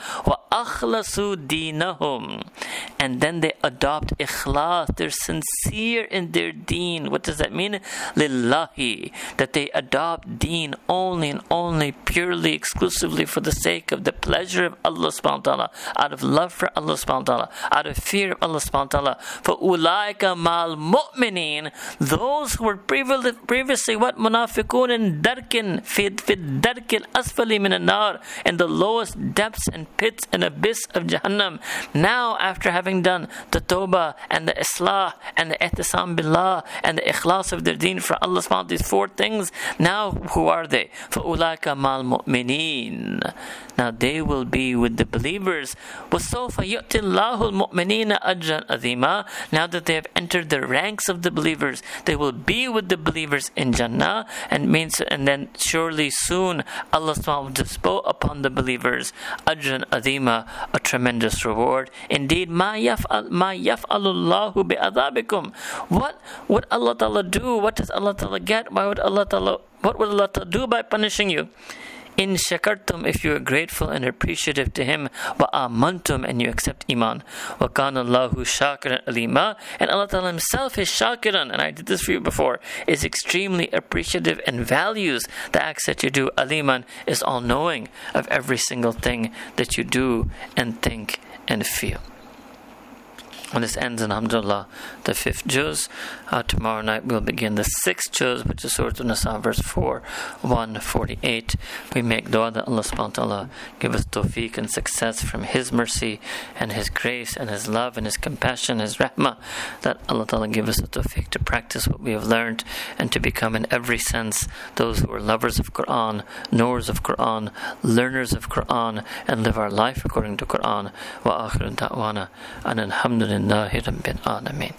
And then they adopt ikhlas. They're sincere in their deen. What does that mean? Lillahi. That they adopt deen only and only purely, exclusively for the sake of the pleasure of Allah subhanahu wa ta'ala, out of love for Allah subhanahu wa ta'ala, out of fear of Allah subhanahu wa ta'ala. For ulaika mal mu'minin, those who were previously, what munafiqun in darkin, fit darkin asfali min nar, in the lowest depths and pits and abyss of Jahannam. Now, after having done the tawbah and the islah and the ihtisam billah and the ikhlas of their deen for Allah subhanahu wa ta'ala, these four things, now who are they? For ulaika mal mu'mineen. Now they will be with the believers. وَسَوْفَ يُؤْتِ اللَّهُ الْمُؤْمِنِينَ أَجْرًا أَذِيمًا Now that they have entered the ranks of the believers, they will be with the believers in Jannah, and means, and then surely soon Allah will bestow upon the believers أَجْرًا أَذِيمًا a tremendous reward. Indeed, مَا يَفْعَلُ مَا يَفْعَلُ اللَّهُ بِعَذَابِكُم What would Allah Ta'ala do? What does Allah Ta'ala get? Why would Allah Ta'ala what will Allah do by punishing you? In shakartum, if you are grateful and appreciative to Him, wa amantum, and you accept iman. Wa kana Allahu shakiran alima, and Allah Ta'ala Himself is shakiran, and I did this for you before, is extremely appreciative and values the acts that you do. Aliman is all knowing of every single thing that you do and think and feel. And this ends in Alhamdulillah, the fifth juz. Uh, tomorrow night we'll begin the sixth juz, which is Surah An-Nisa, verse 4, 148. We make dua that Allah subhanahu wa ta'ala give us tawfiq and success from His mercy and His grace and His love and His compassion, His rahmah, that Allah ta'ala give us the tawfiq to practice what we have learned and to become in every sense those who are lovers of Quran, knowers of Quran, learners of Quran, and live our life according to Quran. Wa akhiru da'wana. And alhamdulillah لله رب العالمين